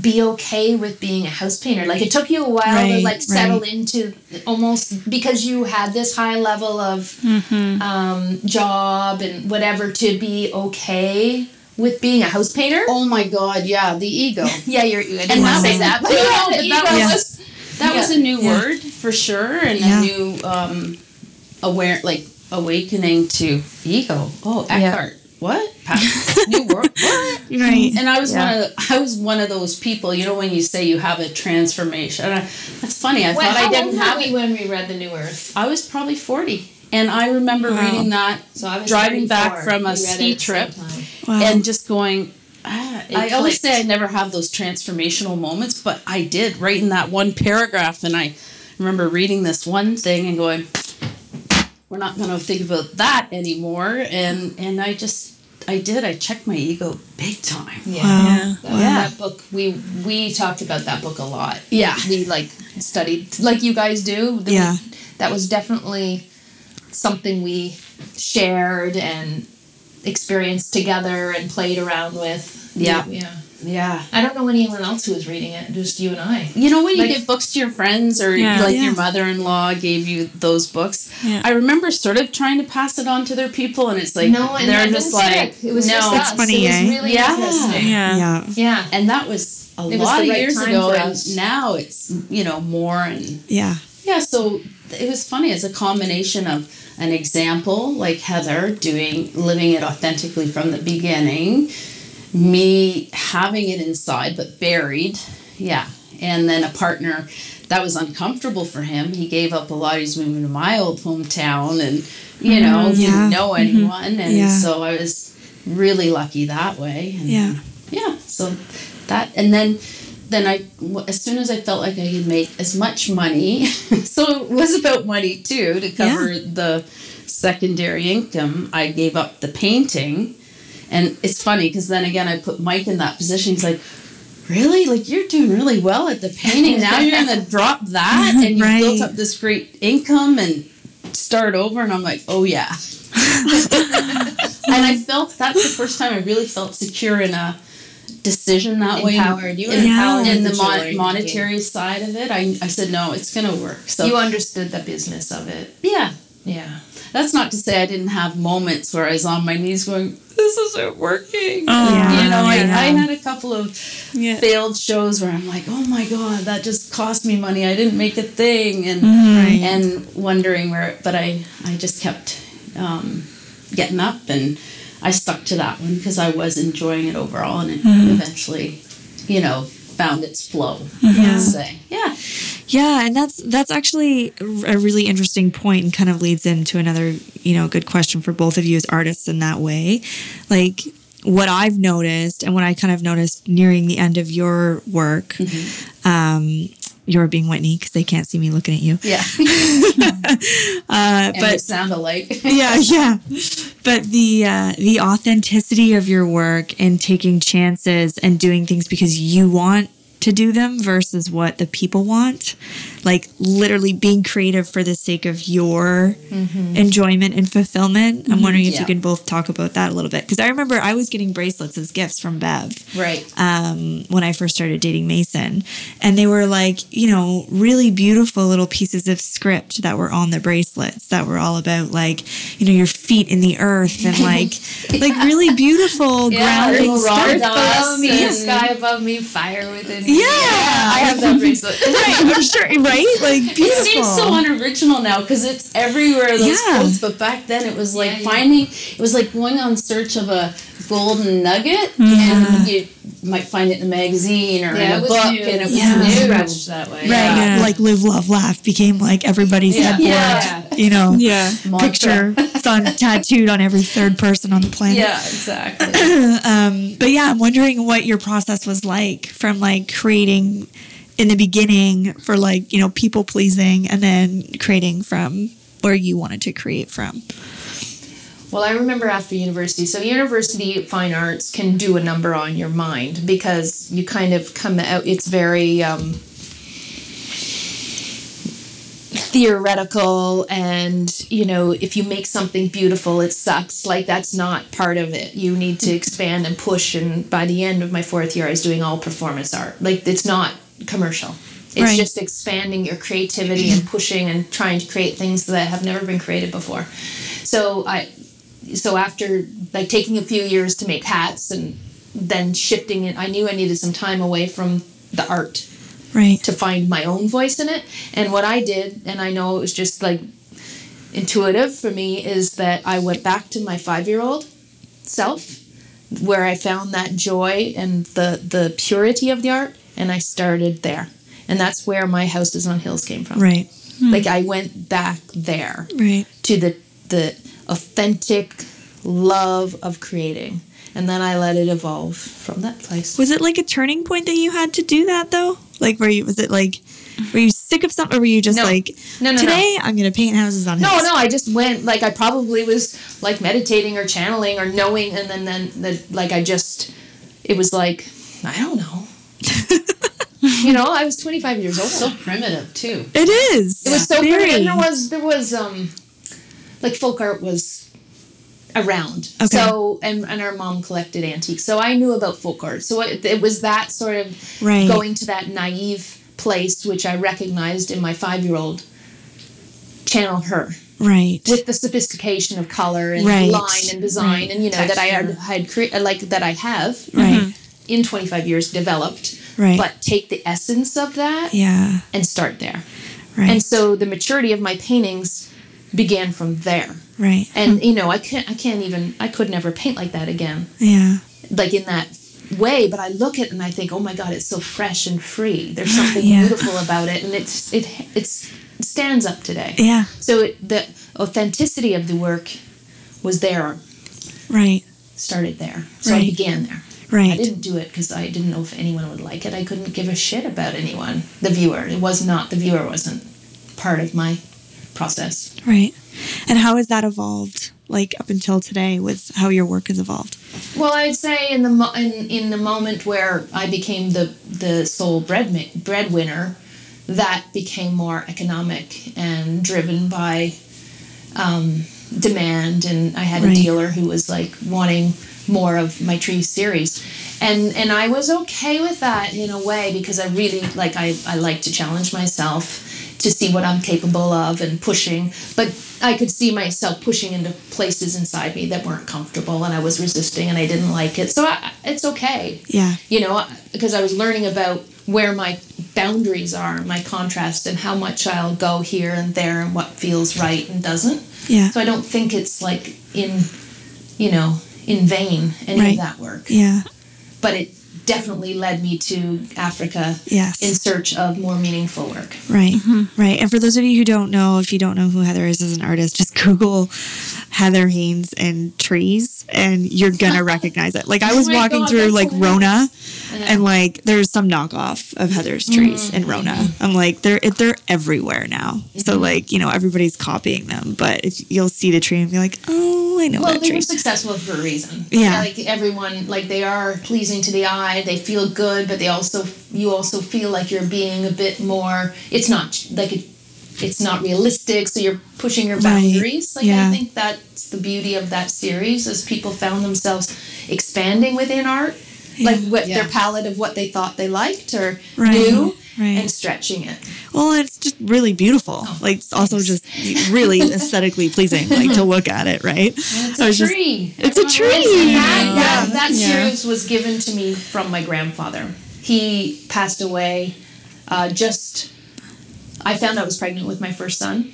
be okay with being a house painter. Like it took you a while to like settle right. into almost because you had this high level of Mm-hmm. um, job and whatever to be okay with being a house painter. Oh my God! Yeah, the ego. Yeah, you're. I didn't and want that to say was that, but No, yeah, that ego. was that was a new word for sure, and Yeah. a new um, aware like awakening to ego. Oh, Eckhart. What? New world. What? Right. And I was Yeah. one of I was one of those people. You know when you say you have a transformation. I, that's funny. I Well, thought I didn't old have were it. we when we read the New Earth? I was probably forty, and I remember Wow. reading that So I was driving back from a ski at the same trip. Wow. and just going. Ah, I It always say I never have those transformational moments, but I did right in that one paragraph, and I remember reading this one thing and going, "We're not going to think about that anymore," and and I just I did. I checked my ego big time. Yeah. Wow. That, Yeah. that book we we talked about that book a lot. Yeah. We like studied like you guys do. The- Yeah. That was definitely something we shared and experienced together and played around with. Yeah. Yeah. Yeah. I don't know anyone else who was reading it, just you and I. You know when you give books to your friends or Yeah. like Yeah. your mother-in-law gave you those books. Yeah. I remember sort of trying to pass it on to their people and it's like no, and they're just like stick. it was no. just us. funny, it was eh? really Yeah. interesting. Yeah. Yeah. Yeah. and that was a It lot the of right years ago and now it's you know more and Yeah. yeah so it was funny it's a combination of an example like heather doing living it authentically from the beginning me having it inside but buried yeah and then a partner that was uncomfortable for him he gave up a lot he's moving to my old hometown and you know mm-hmm. Yeah. didn't know mm-hmm. anyone and Yeah. so i was really lucky that way and Yeah. yeah so that and then then i as soon as i felt like i could make as much money so it was about money too to cover the secondary income i gave up the painting. And it's funny because then again i put mike in that position. He's like really? Like you're doing really well at the painting. Now you're gonna drop that? And you built up this great income and start over? And i'm like oh yeah. And I felt that's the first time I really felt secure in a decision that way. Empowered. You were in, empowered in with the the mon- jewelry monetary side of it. I, I said no, it's gonna work. So You understood the business of it. yeah, Yeah. that's not to say I didn't have moments where I was on my knees going, "This isn't working." Oh, yeah, you know, I, yeah. I had a couple of Yeah. failed shows where I'm like, "Oh my god, that just cost me money. I didn't make a thing," and Right. and wondering where. But I I just kept um, getting up and I stuck to that one because I was enjoying it overall, and it mm-hmm. eventually, you know, found its flow. Yeah. Mm-hmm. Let's say, yeah, Yeah, and that's that's actually a really interesting point and kind of leads into another, you know, good question for both of you as artists in that way. Like what I've noticed and what I kind of noticed nearing the end of your work, mm-hmm. um, your being Whitney because they can't see me looking at you. yeah. Uh, but sound alike. yeah, yeah. But the uh, the authenticity of your work and taking chances and doing things because you want to do them versus what the people want. Like literally being creative for the sake of your enjoyment and fulfillment. I'm wondering if Yeah. you can both talk about that a little bit because I remember I was getting bracelets as gifts from Bev Right. um, when I first started dating Mason. And they were like, you know, really beautiful little pieces of script that were on the bracelets that were all about like, you know, your feet in the earth and like, like really beautiful grounding little stuff. above me, sky above me, fire within me. Yeah. I have that bracelet. right, I'm sure, right? Like It seems so unoriginal now because it's everywhere those Yeah. quotes. But back then it was like Yeah, yeah. finding it was like going on search of a golden nugget, Mm-hmm. and you might find it in a magazine or Yeah, in a book, new. and it was Yeah. new. Stretched that way. Right, Yeah. like live, love, laugh became like everybody's Yeah. headboard. Yeah. You know, Yeah. Picture it's on tattooed on every third person on the planet. Yeah, exactly. um, but yeah, I'm wondering what your process was like from like creating in the beginning for like, you know, people pleasing and then creating from where you wanted to create from. Well, I remember after university. So, university fine arts can do a number on your mind because you kind of come out. It's very um, theoretical, and you know, if you make something beautiful, it sucks. Like that's not part of it. You need to expand and push. And by the end of my fourth year, I was doing all performance art. Like it's not commercial. It's Right. just expanding your creativity and pushing and trying to create things that have never been created before. So I so after like taking a few years to make hats and then shifting it i knew i needed some time away from the art Right. to find my own voice in it and what i did and i know it was just like intuitive for me is that i went back to my five year old self where i found that joy and the the purity of the art and i started there and that's where my houses on hills came from Right. Hmm. like i went back there Right. to the the authentic love of creating and then i let it evolve from that place Was it like a turning point that you had to do that though? Like were you was it like were you sick of something or were you just No. like No, no, no. today I'm gonna paint houses on hills? no no i just went like i probably was like meditating or channeling or knowing and then then the, like i just it was like i don't know you know i was 25 years old so primitive too. It is. it was so very. pretty and there was there was um like folk art was around Okay. so and, and our mom collected antiques so i knew about folk art so it, it was that sort of Right. going to that naive place which i recognized in my five year old channel her right. with the sophistication of color and Right. line and design Right. and you know that i had, had cre- like that i have right. In 25 years developed Right. but take the essence of that yeah. and start there Right. and so the maturity of my paintings began from there. right. And you know, I can't I can't even I could never paint like that again. Yeah. Like in that way, but I look at it and I think, "Oh my god, it's so fresh and free. There's something Yeah. beautiful about it and it's it it's it stands up today." Yeah. So it, the authenticity of the work was there, Right. started there. So I began there. I Right. didn't do it because I didn't know if anyone would like it. I couldn't give a shit about anyone. The viewer. It was not the viewer wasn't part of my process. Right. And how has that evolved like up until today with how your work has evolved? Well, I'd say in the mo- in, in the moment where I became the the sole bread breadwinner, that became more economic and driven by um, demand, and I had Right. a dealer who was like wanting more of my tree series, and and I was okay with that in a way because I really like I I like to challenge myself to see what I'm capable of and pushing, but I could see myself pushing into places inside me that weren't comfortable, and I was resisting, and I didn't like it. So I, it's okay Yeah. you know, because I was learning about where my boundaries are, my contrast, and how much I'll go here and there, and what feels right and doesn't. Yeah. So I don't think it's like in, you know, in vain any Right. of that work. Yeah. But it definitely led me to Africa Yes. in search of more meaningful work. Right, mm-hmm. right. And for those of you who don't know, if you don't know who Heather is as an artist, just Google Heather Haynes and trees, and you're gonna recognize it. Like I oh was my walking God, through like hilarious. And like, there's some knockoff of Heather's trees mm-hmm. in Rona. I'm like, they're they're everywhere now. So mm-hmm. like, you know, everybody's copying them. But if you'll see the tree and be like, oh, I know Well, that they tree. were successful for a reason. Yeah. like everyone, like they are pleasing to the eye. They feel good, but they also you also feel like you're being a bit more. It's not like it, it's not realistic, so you're pushing your Right. boundaries. Like Yeah. I think that's the beauty of that series, is people found themselves expanding within art, like what Yeah. their palette of what they thought they liked or Right. knew, Right. and stretching it. Well, it's just really beautiful. like, it's also just really aesthetically pleasing, like to look at it, right? It's I a was just- tree. it's a And tree. that, that, that Yeah. series was given to me from my grandfather. He passed away uh, just. I found I was pregnant with my first son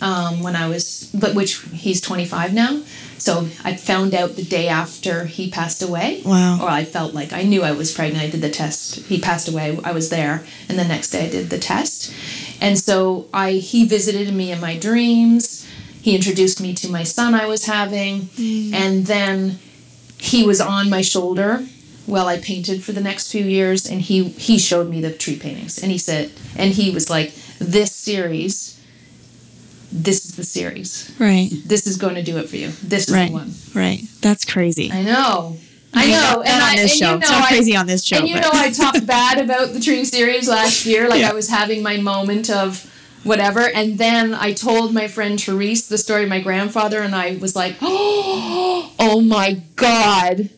um, when I was, but which he's 25 now. So I found out the day after he passed away. Wow. Or I felt like I knew I was pregnant. I did the test. He passed away. I was there, and the next day I did the test. And so I he visited me in my dreams. He introduced me to my son I was having, and then he was on my shoulder while I painted for the next few years, and he he showed me the tree paintings, and he said, and he was like, "This series, this is the series. Right, This is going to do it for you. This is right, the one." right. That's crazy. I know. I mean, know, and on I, this and show. You It's know, not I- crazy on this show, And you but- know, I talked bad about the Tree series last year. Like Yeah. I was having my moment of whatever, and then I told my friend Therese the story of my grandfather, and I was like, "Oh my god,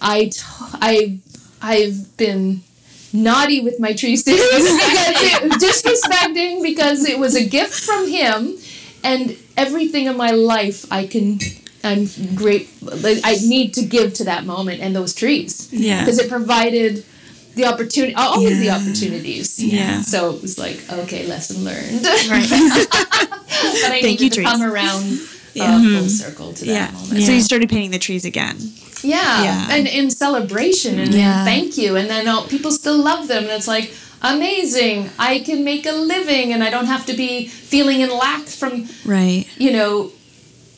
I, t- I, I've been." Naughty with my tree because it disrespecting because it was a gift from him, and everything in my life I can I'm great. I need to give to that moment and those trees. Yeah. Because it provided the opportunity, all of the opportunities. Yeah. So it was like, okay, lesson learned. Right. but I Thank you, to trees. come around Yeah. uh, full circle to that yeah. moment. So you started painting the trees again. Yeah. Yeah. And in celebration and Yeah. thank you. And then oh, people still love them. And it's like, amazing. I can make a living and I don't have to be feeling in lack from Right. you know,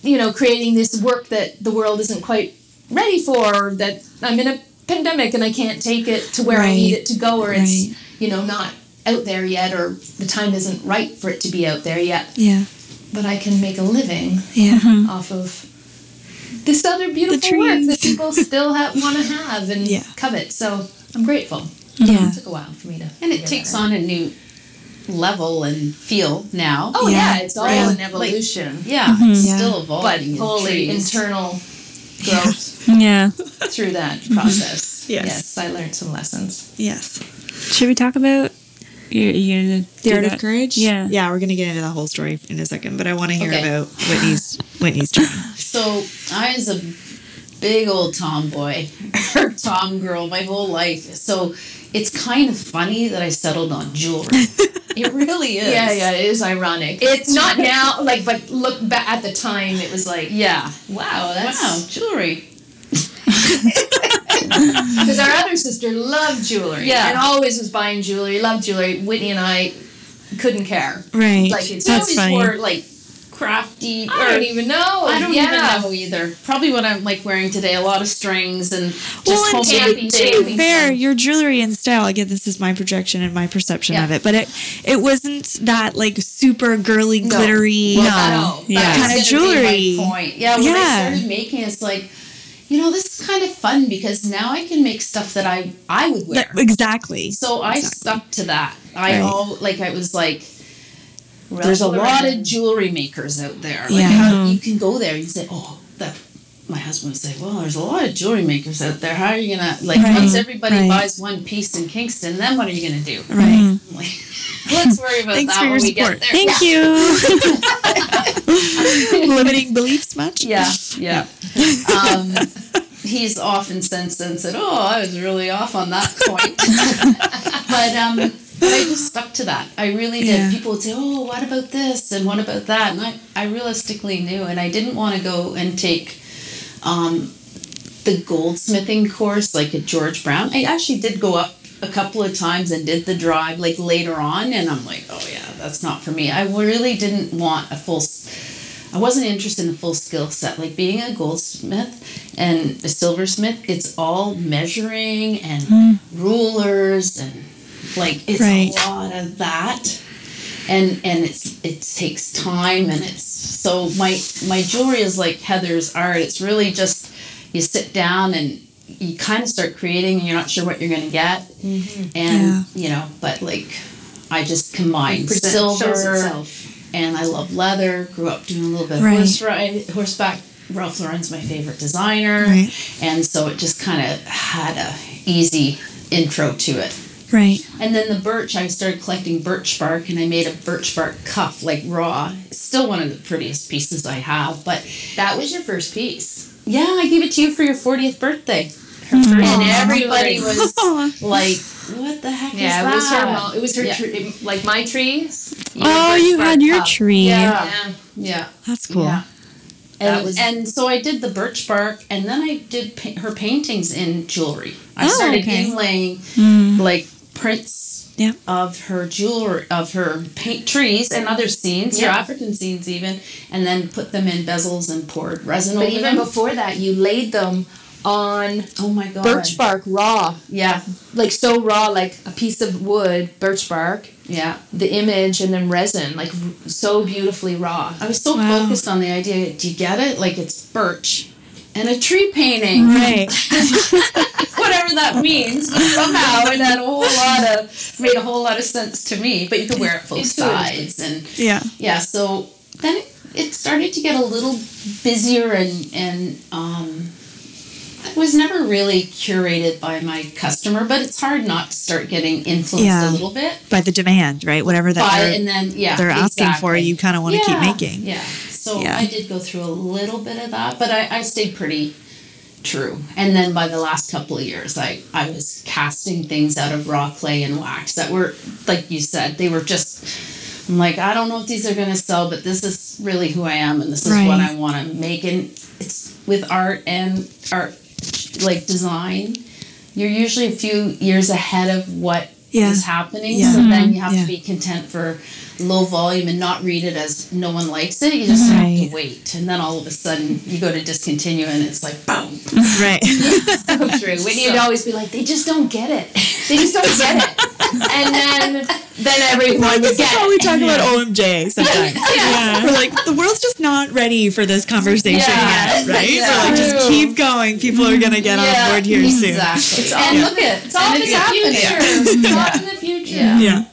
you know, creating this work that the world isn't quite ready for, or that I'm in a pandemic and I can't take it to where I need it to go, or it's, you know, not out there yet, or the time isn't right for it to be out there yet. Yeah. But I can make a living Yeah. off of this other beautiful work that people still have, want to have and Yeah. covet. So I'm grateful. Yeah. It took a while for me to. And it takes on a new level and feel now. Oh Yeah. yeah, it's all an evolution, Yeah, mm-hmm. it's Yeah. still evolving. in wholly trees. internal growth. Yeah. through that mm-hmm. process. Yes. yes, I learned some lessons. Yes. Should we talk about you you gonna The do art that? of courage. Yeah. Yeah, we're gonna get into that whole story in a second, but I want to hear Okay. about Whitney's Whitney's journey. So I was a big old tomboy or tom girl my whole life. So it's kind of funny that I settled on jewelry. it really is. Yeah, yeah, it is ironic. It's- not now, like, but look back at the time, it was like, Yeah. wow, that's Wow, jewelry. because our other sister loved jewelry, Yeah. and always was buying jewelry, loved jewelry. Whitney and I couldn't care. Right. Like it's That's always funny. wore like crafty I don't even know. I don't yeah. even know either. Probably what I'm like wearing today, a lot of strings and just well, and hoping to, things to be fair, your jewelry and style. Again, this is my projection and my perception Yeah. of it, but it it wasn't that like super girly, glittery, Well, no. that yeah, kind of gonna be my jewelry. point. Yeah, when I Yeah. started making it's like, you know, this is kind of fun because now I can make stuff that I I would wear. That- exactly. So I Exactly. stuck to that. I Right. all like I was like there's a lot of jewelry makers out there. Like Yeah. how uh-huh. you can go there and say, Oh, my husband would say, Well, there's a lot of jewelry makers out there. How are you gonna like Right. once everybody Right. buys one piece in Kingston, then what are you gonna do? Right. Like, Let's worry about Thanks that for your when we support. get there. Thank you. Limiting beliefs much? Yeah, yeah. um, he's often since then said, "Oh, I was really off on that point," but um, but I just stuck to that. I really did. Yeah. People would say, "Oh, what about this and what about that?" And I, I realistically knew, and I didn't want to go and take um, the goldsmithing course like at George Brown. I actually did go up a couple of times and did the drive like later on, and I'm like, "Oh yeah, that's not for me." I really didn't want a full. I wasn't interested in the full skill set. Like being a goldsmith and a silversmith, it's all measuring and rulers and like it's Right. a lot of that. And and it's it takes time and it's so my my jewelry is like Heather's art. It's really just you sit down and you kind of start creating and you're not sure what you're going to get. And Yeah. you know, but like I just combined silver itself. and I love leather. Grew up doing a little bit of Right. horse ride, horseback. Ralph Lauren's my favorite designer, Right. and so it just kind of had a easy intro to it. Right. And then the birch, I started collecting birch bark, and I made a birch bark cuff, like raw. It's still one of the prettiest pieces I have, but That was your first piece. yeah, I gave it to you for your 40th birthday. And And everybody everybody was like, "What the heck Yeah, is it was her. It was her. Yeah. Tree, like my trees. Oh, you had your tree. Yeah, Yeah. yeah. That's cool. Yeah. And, That was- and so I did the birch bark, and then I did pa- her paintings in jewelry. I Oh, started okay. inlaying hmm. like prints Yeah. of her jewelry, of her paint trees and other scenes, her African scenes even, and then put them in bezels and poured resin But over even them. before that, you laid them on oh my god! birch bark raw, Yeah, like so raw, like a piece of wood, birch bark. yeah. The image and then resin, like r- so beautifully raw. I was so Wow. focused on the idea. Do you get it? Like it's birch and a tree painting. Right. whatever that means. But somehow it had a whole lot of made a whole lot of sense to me. But you could wear it both sides, and Yeah. yeah. So then it, it started to get a little busier, and and um, it was never really curated by my customer. But it's hard not to start getting influenced Yeah. a little bit By the demand, right? Whatever that by, they're, and then yeah, they're asking for, you kind of want to keep making. Yeah. So Yeah. I did go through a little bit of that, but I, I stayed pretty true. And then by the last couple of years, I, I was casting things out of raw clay and wax that were, like you said, they were just, I'm like, I don't know if these are going to sell, but this is really who I am and this is what I want to make. And it's with art and art, like design, you're usually a few years ahead of what is happening. Yeah. So then mm-hmm. you have Yeah. to be content for low volume and not read it as no one likes it. You just have to wait. And then all of a sudden you go to discontinue and it's like boom. Right. so true. Whitney would always be like, "They just don't get it. They just don't get it." and then, then everyone would This is get how we it. talk about OMJ sometimes. yeah. We're like, the world's just not ready for this conversation Yeah. yet, right? Yeah. We're like, just keep going. People are going to get on board here soon. Exactly. It's all- and look at It's all in and the happening. future. It's all in the future. Yeah. Yeah.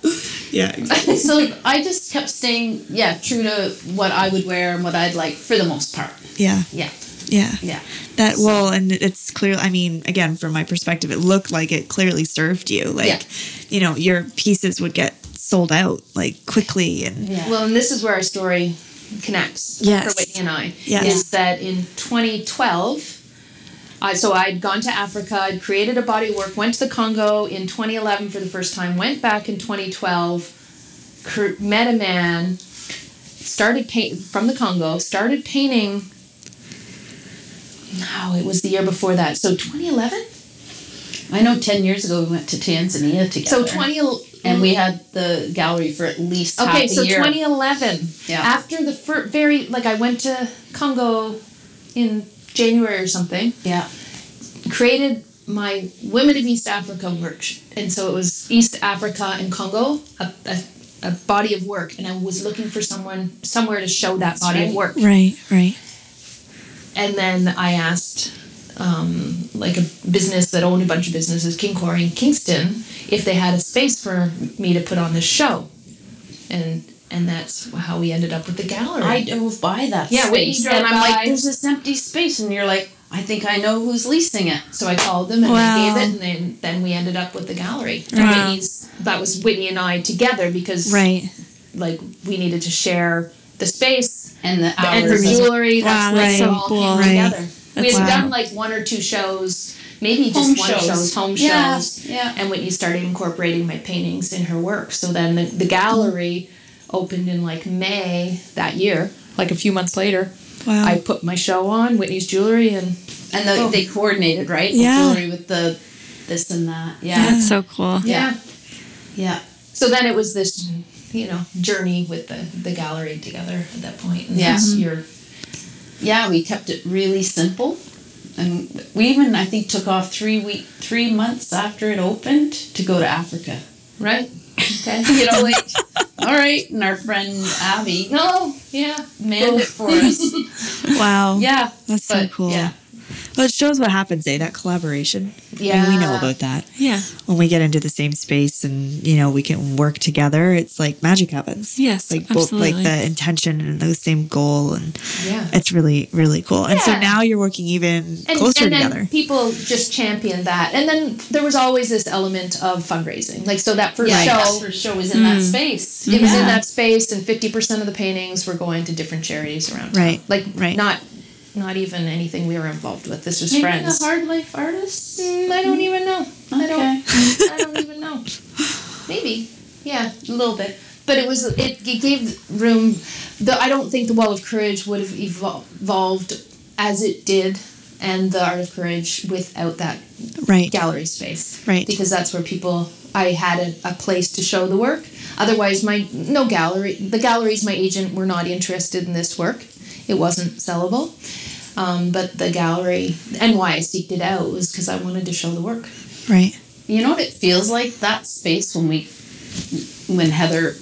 Yeah. Exactly. so I just kept staying, yeah, true to what I would wear and what I'd like for the most part. Yeah. Yeah. Yeah. Yeah. That well, and it's clear. I mean, again, from my perspective, it looked like it clearly served you. Like, Yeah. you know, your pieces would get sold out like quickly, and Yeah. Well, and this is where our story connects Yes. for Whitney and I. Yes. Is that in 2012, I, so I'd gone to Africa, I'd created a body of work, went to the Congo in 2011 for the first time, went back in 2012, cr- met a man, started paint from the Congo, started painting. No, it was the year before that. So 2011. I know 10 years ago we went to Tanzania together. So 20. and we mm. had the gallery for at least half Okay, a so year. 2011. Yeah. After the fir- very like I went to Congo in January or something. yeah. Created my Women of East Africa work, and so it was East Africa and Congo, a, a, a body of work, and I was looking for someone somewhere to show that body right. of work. right, right, And then I asked, um, like a business that owned a bunch of businesses, King Quarry in Kingston, if they had a space for me to put on this show, and and that's how we ended up with the gallery. I drove by that Yeah, Whitney space drove and I'm by. like, there's this empty space, and you're like, I think I know who's leasing it. So I called them and Wow. they gave it, and then then we ended up with the gallery. And Wow. Whitney's that was Whitney and I together because right. like we needed to share the space And the and her jewelry. Wow, That's that's like so it all cool. came Right. together. we had wow. done like one or two shows, maybe just Home one shows. shows, home Yeah, shows. yeah. And Whitney started incorporating my paintings in her work. So then the, the gallery opened in like May that year. Like a few months later, Wow. I put my show on Whitney's jewelry and and the, they oh. coordinated, right? Yeah. The jewelry with the this and that. Yeah. That's so cool. Yeah. Yeah. So then it was this mm-hmm. You know journey with the the gallery together at that point. And Yeah. that's mm-hmm. your yeah, we kept it really simple. And we even, I think, took off three week, three months after it opened to go to Africa. right. Okay. You know, like, all right. And our friend Abby No. Yeah. manned it for us. Wow. Yeah. That's so cool. Yeah. Well, it shows what happens, eh? That collaboration. Yeah. And we know about that. Yeah. When we get into the same space and, you know, we can work together, it's like magic happens. Yes, Like both like the intention and the same goal and Yeah. it's really, really cool. And so now you're working even and, closer and then together. people just champion that and then there was always this element of fundraising like so that first Yeah, show that first show was in that space. it was in that space and 50% of the paintings were going to different charities around town. Right, like right. not not even anything we were involved with. This was Maybe friends. the hard life artists. Mm, i don't even know. I don't i don't even know. Maybe. Yeah a little bit. But it was it, it gave room the i don't think the wall of courage would have evol- evolved as it did and the art of courage without that Right. gallery space. Right. because that's where people i had a, a place to show the work. Otherwise my no gallery the galleries my agent were not interested in this work. It wasn't sellable um, but the gallery and why i seeked it out was because i wanted to show the work Right. You know what it feels like? That space when we, when Heather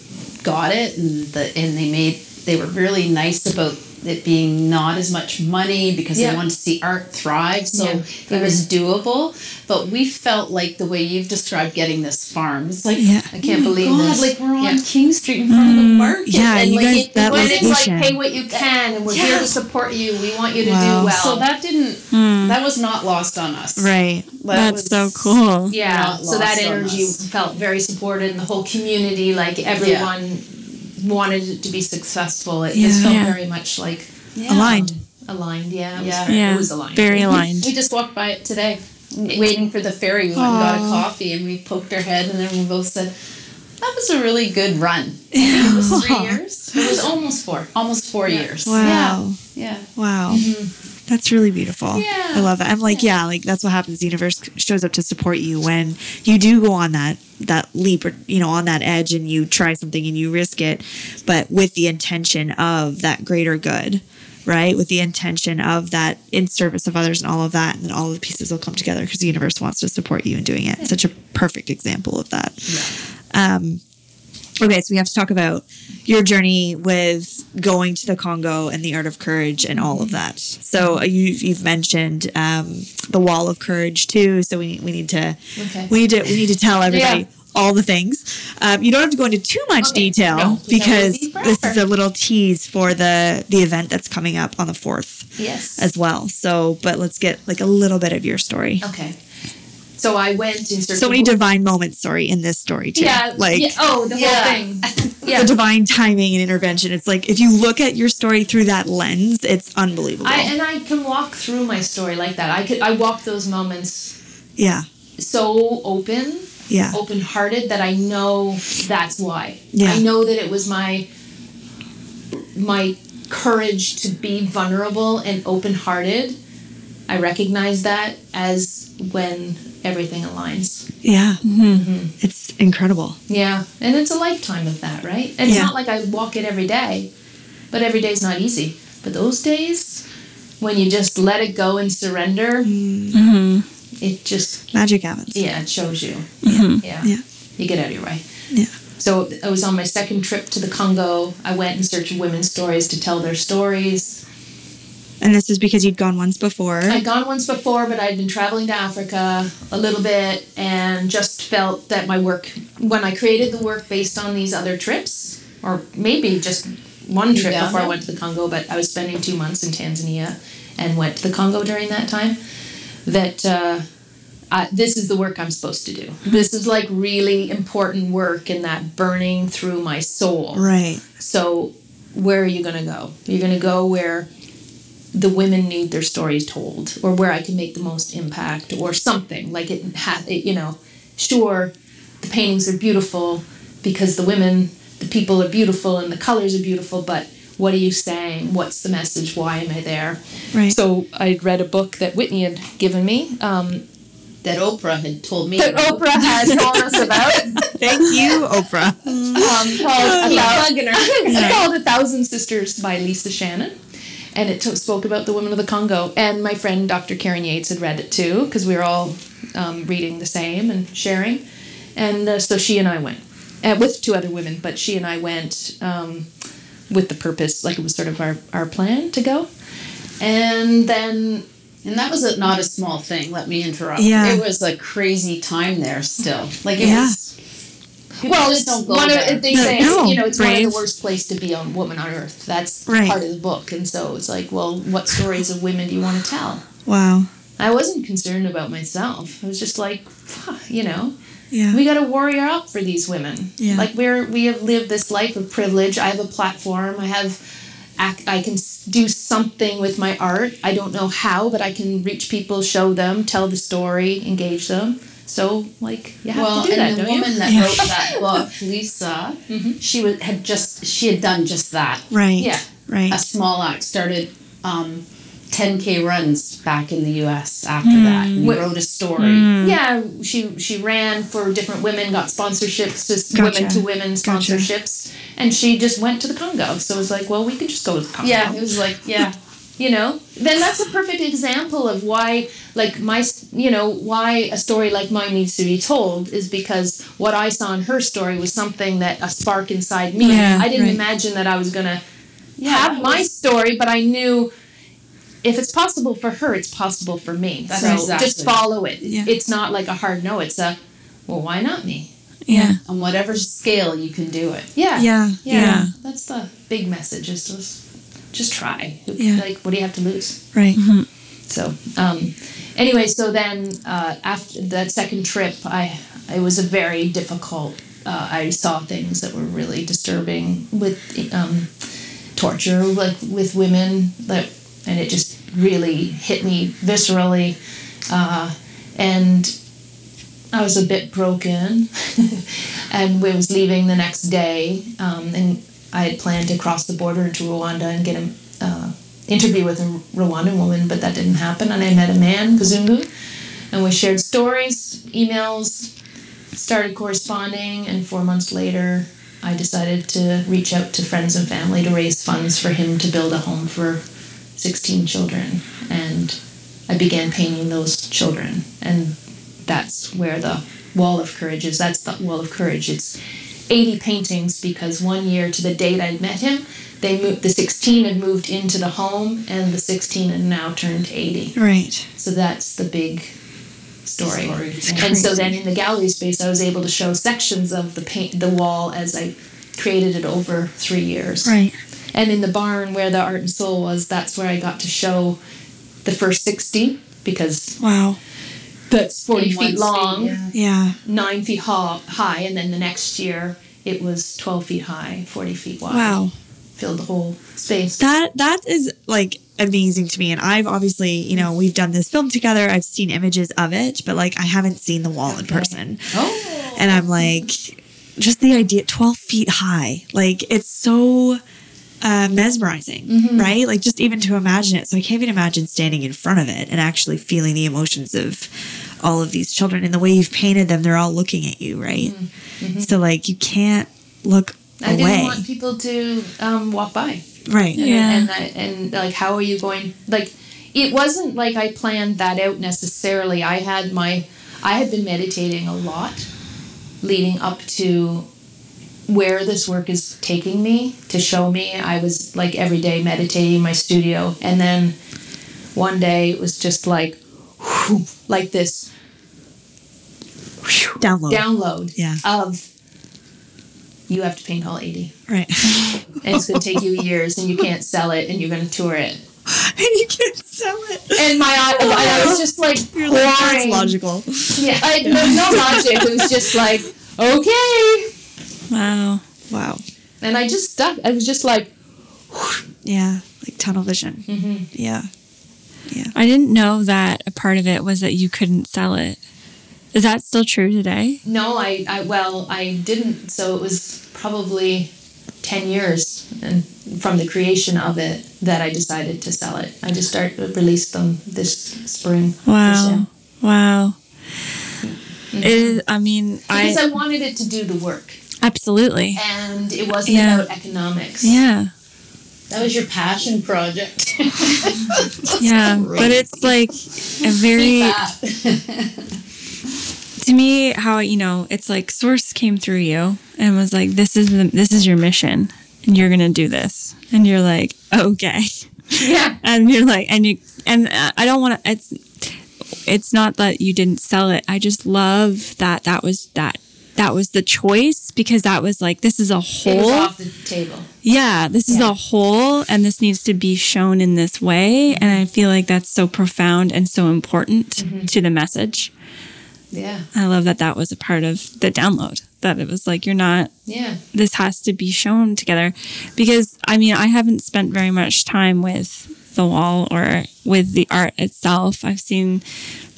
got it and the and they made they were really nice about it being not as much money because Yeah. they wanted to see art thrive. So Yeah. it was doable. But we felt like the way you've described getting this farm. It's like Yeah. i can't oh believe God, this like we're on Yeah. King Street in front of the mm, market. yeah, and you like guys- it, that when was it's like pay what you can and we're here to support you we want you to Wow. do well so that didn't hmm. that was not lost on us. Right. That That's was- so cool. yeah so that energy felt very supported and the whole community like everyone wanted it to be successful it, it felt Yeah. very much like Yeah. Aligned. aligned yeah it was, Yeah. very- Yeah. it was aligned Very aligned. We just walked by it today, waiting for the ferry. We went and got a coffee, and we poked our head, and then we both said, "That was a really good run." It was three years. it was almost four almost four years. Wow. Yeah. Wow. Mm-hmm. That's really beautiful. Yeah. I love that. I'm like, yeah, like that's what happens. The universe shows up to support you when you do go on that that leap or you know, on that edge and you try something and you risk it, but with the intention of that greater good. Right, with the intention of that in service of others and all of that, and then all the pieces will come together because the universe wants to support you in doing it. Such a perfect example of that. Um, okay, so we have to talk about your journey with going to the Congo and the art of courage and all of that. So uh, you, you've mentioned um, the wall of courage too. So we, we need to Okay. we need to we need to tell everybody Yeah. all the things. Um, you don't have to go into too much Okay, detail no, because be this is a little tease for the the event that's coming up on the fourth yes as well. So, but let's get like a little bit of your story. okay so i went in search So of many divine moments, sorry, in this story too. yeah like yeah, oh the Yeah. whole thing yeah the divine timing and intervention. It's like if you look at your story through that lens, it's unbelievable. I, and I can walk through my story like that. I could I walk those moments yeah, so open, yeah, open hearted that I know that's why. Yeah. I know that it was my my courage to be vulnerable and open hearted. I recognize that as when everything aligns. yeah. Mm-hmm. mm-hmm. It's incredible. Yeah. And it's a lifetime of that, right? And it's Yeah. not like I walk it every day, but every day's not easy. But those days when you just let it go and surrender, mm-hmm. it just Magic happens. yeah, it shows you. Mm-hmm. Yeah. Yeah. You get out of your way. Yeah. So I was on my second trip to the Congo. I went in search of women's stories to tell their stories. And this is because you'd gone once before. I'd gone once before, but I'd been traveling to Africa a little bit and just felt that my work, when I created the work based on these other trips, or maybe just one trip Uganda? before I went to the Congo, but I was spending two months in Tanzania and went to the Congo during that time, that uh, I, this is the work I'm supposed to do. This is like really important work and that burning through my soul. right. So, where are you going to go? You're going to go where the women need their stories told, or where I can make the most impact, or something like it. Ha- it you know, sure, the paintings are beautiful because the women, the people are beautiful, and the colors are beautiful. But what are you saying? What's the message? Why am I there? Right. So I'd read a book that Whitney had given me, um, that Oprah had told me. that about. Oprah had told us about. Thank you, Oprah. um, called, about, it's called A Thousand Sisters by Lisa Shannon. And it t- spoke about the women of the Congo. And my friend Dr. Karen Yates had read it too, because we were all um, reading the same and sharing. And uh, so she and I went uh, with two other women, but she and I went um, with the purpose, like it was sort of our, our plan to go. And then And that was a, not a small thing. Let me interrupt. Yeah. It was a crazy time there still. Like it Yeah. was. People Well, just it's don't go one there. of they No, say no, you know it's one of the worst place to be on woman on earth. That's Right. part of the book, and so it's like, well, what stories of women do you want to tell? Wow. I wasn't concerned about myself. I was just like, you know, Yeah. we got to warrior up for these women. Yeah. Like we're we have lived this life of privilege. I have a platform. I have, ac- I can do something with my art. I don't know how, but I can reach people, show them, tell the story, engage them. So like you have well, to do that, and the don't you? woman that Yeah. wrote that book, Lisa, mm-hmm. she was had just she had done just that. right. Yeah. Right. A small act started um, 10k runs back in the U.S. After hmm. that, and Wh- wrote a story. Hmm. Yeah, she she ran for different women, got sponsorships, just Gotcha. women to women Gotcha. sponsorships, and she just went to the Congo. So it was like, well, we could just go to the Congo. Yeah, it was like yeah. you know. Then that's a perfect example of why, like my, you know, why a story like mine needs to be told is because what I saw in her story was something that a spark inside me. Yeah, I didn't right. imagine that I was gonna Yeah, have it my story, but I knew if it's possible for her, it's possible for me. That's so exactly. just follow it. Yeah. It's not like a hard no. It's a well, why not me? yeah. on whatever scale you can do it. Yeah. Yeah. Yeah. Yeah. That's the big message. Is just just try. Yeah. Like, what do you have to lose? Right. So, um, anyway, so then uh, after that second trip, I it was a very difficult. Uh, I saw things that were really disturbing with um, torture, like with women, that, and it just really hit me viscerally, uh, and I was a bit broken, and we was leaving the next day, um, and I had planned to cross the border into Rwanda and get an uh, interview with a Rwandan woman, but that didn't happen. And I met a man, Kazungu, and we shared stories, emails, started corresponding, and four months later, I decided to reach out to friends and family to raise funds for him to build a home for 16 children. And I began painting those children. And that's where the Wall of Courage is. That's the Wall of Courage. It's 80 paintings because one year to the date I'd met him, they moved, the 16 had moved into the home, and the 16 had now turned 80. Right. So that's the big story. Story. And so then in the gallery space, I was able to show sections of the paint, the wall, as I created it over three years. Right. And in the barn where the art and soul was, that's where I got to show the first 60 because Wow. That's 40 feet long, space, yeah. Yeah. nine feet ho- high, and then the next year it was 12 feet high, 40 feet wide. Wow. Filled the whole space. That that is like amazing to me. And I've obviously, you know, we've done this film together. I've seen images of it, but like I haven't seen the wall in person. Oh, And I'm like, just the idea, 12 feet high, like it's so uh, mesmerizing, right? Like just even to imagine it. So I can't even imagine standing in front of it and actually feeling the emotions of all of these children and the way you've painted them. They're all looking at you, right? So like you can't look away. I away, didn't want people to um, walk by. right? And, Yeah. and, I, and like, how are you going? Like, it wasn't like I planned that out necessarily. I had my, I had been meditating a lot leading up to where this work is taking me to show me. I was like every day meditating in my studio. And then one day it was just like, whew, like this Download, download Yeah. of you have to paint all 80 right? and it's going to take you years and you can't sell it and you're going to tour it and you can't sell it. and my eye, I was just like You're like, that's logical. Yeah, I, no, no logic. It was just like okay, Wow. Wow. and I just stuck. I was just like, Yeah, like tunnel vision. Mm-hmm. Yeah. I didn't know that a part of it was that you couldn't sell it. Is that still true today? no, I, I, well, I didn't. So it was probably ten years and from the creation of it that I decided to sell it. I just start released them this spring. for Wow. sale. Wow. It is. I mean, because I I wanted it to do the work, absolutely. and it wasn't Yeah. about economics. Yeah. That was your passion project. Yeah. But it's like a very to me how you know it's like source came through you and was like this is the this is your mission and you're gonna do this and you're like okay Yeah. and you're like and you and uh, i don't want to it's it's not that you didn't sell it i just love that that was that that was the choice because that was like this is a whole off the table. yeah this is a whole and this needs to be shown in this way mm-hmm. and i feel like that's so profound and so important mm-hmm. to the message Yeah. i love that that was a part of the download that it was like you're not Yeah. this has to be shown together because I mean I haven't spent very much time with the wall or with the art itself. I've seen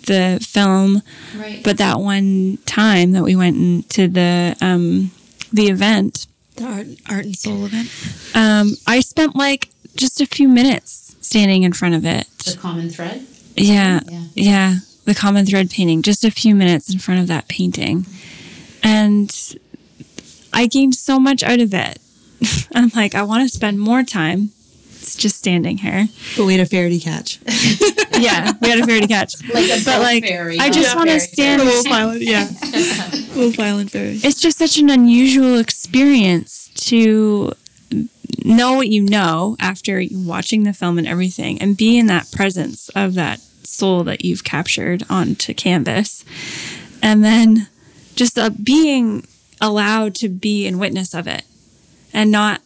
the film, Right. but that one time that we went into the um the event, The art, art and soul event. um I spent like just a few minutes standing in front of it. the common thread. Yeah. Yeah. Yeah. The common thread painting, just a few minutes in front of that painting. And I gained so much out of it. I'm like, I want to spend more time. It's just standing here. But we had a ferry to catch. Yeah, we had a ferry to catch. Like a But boat like, ferry. I just a want to ferry stand. Wolfe Island, yeah. Wolfe Island ferry. It's just such an unusual experience to know what you know after watching the film and everything and be in that presence of that soul that you've captured onto canvas and then just uh, being allowed to be in witness of it and not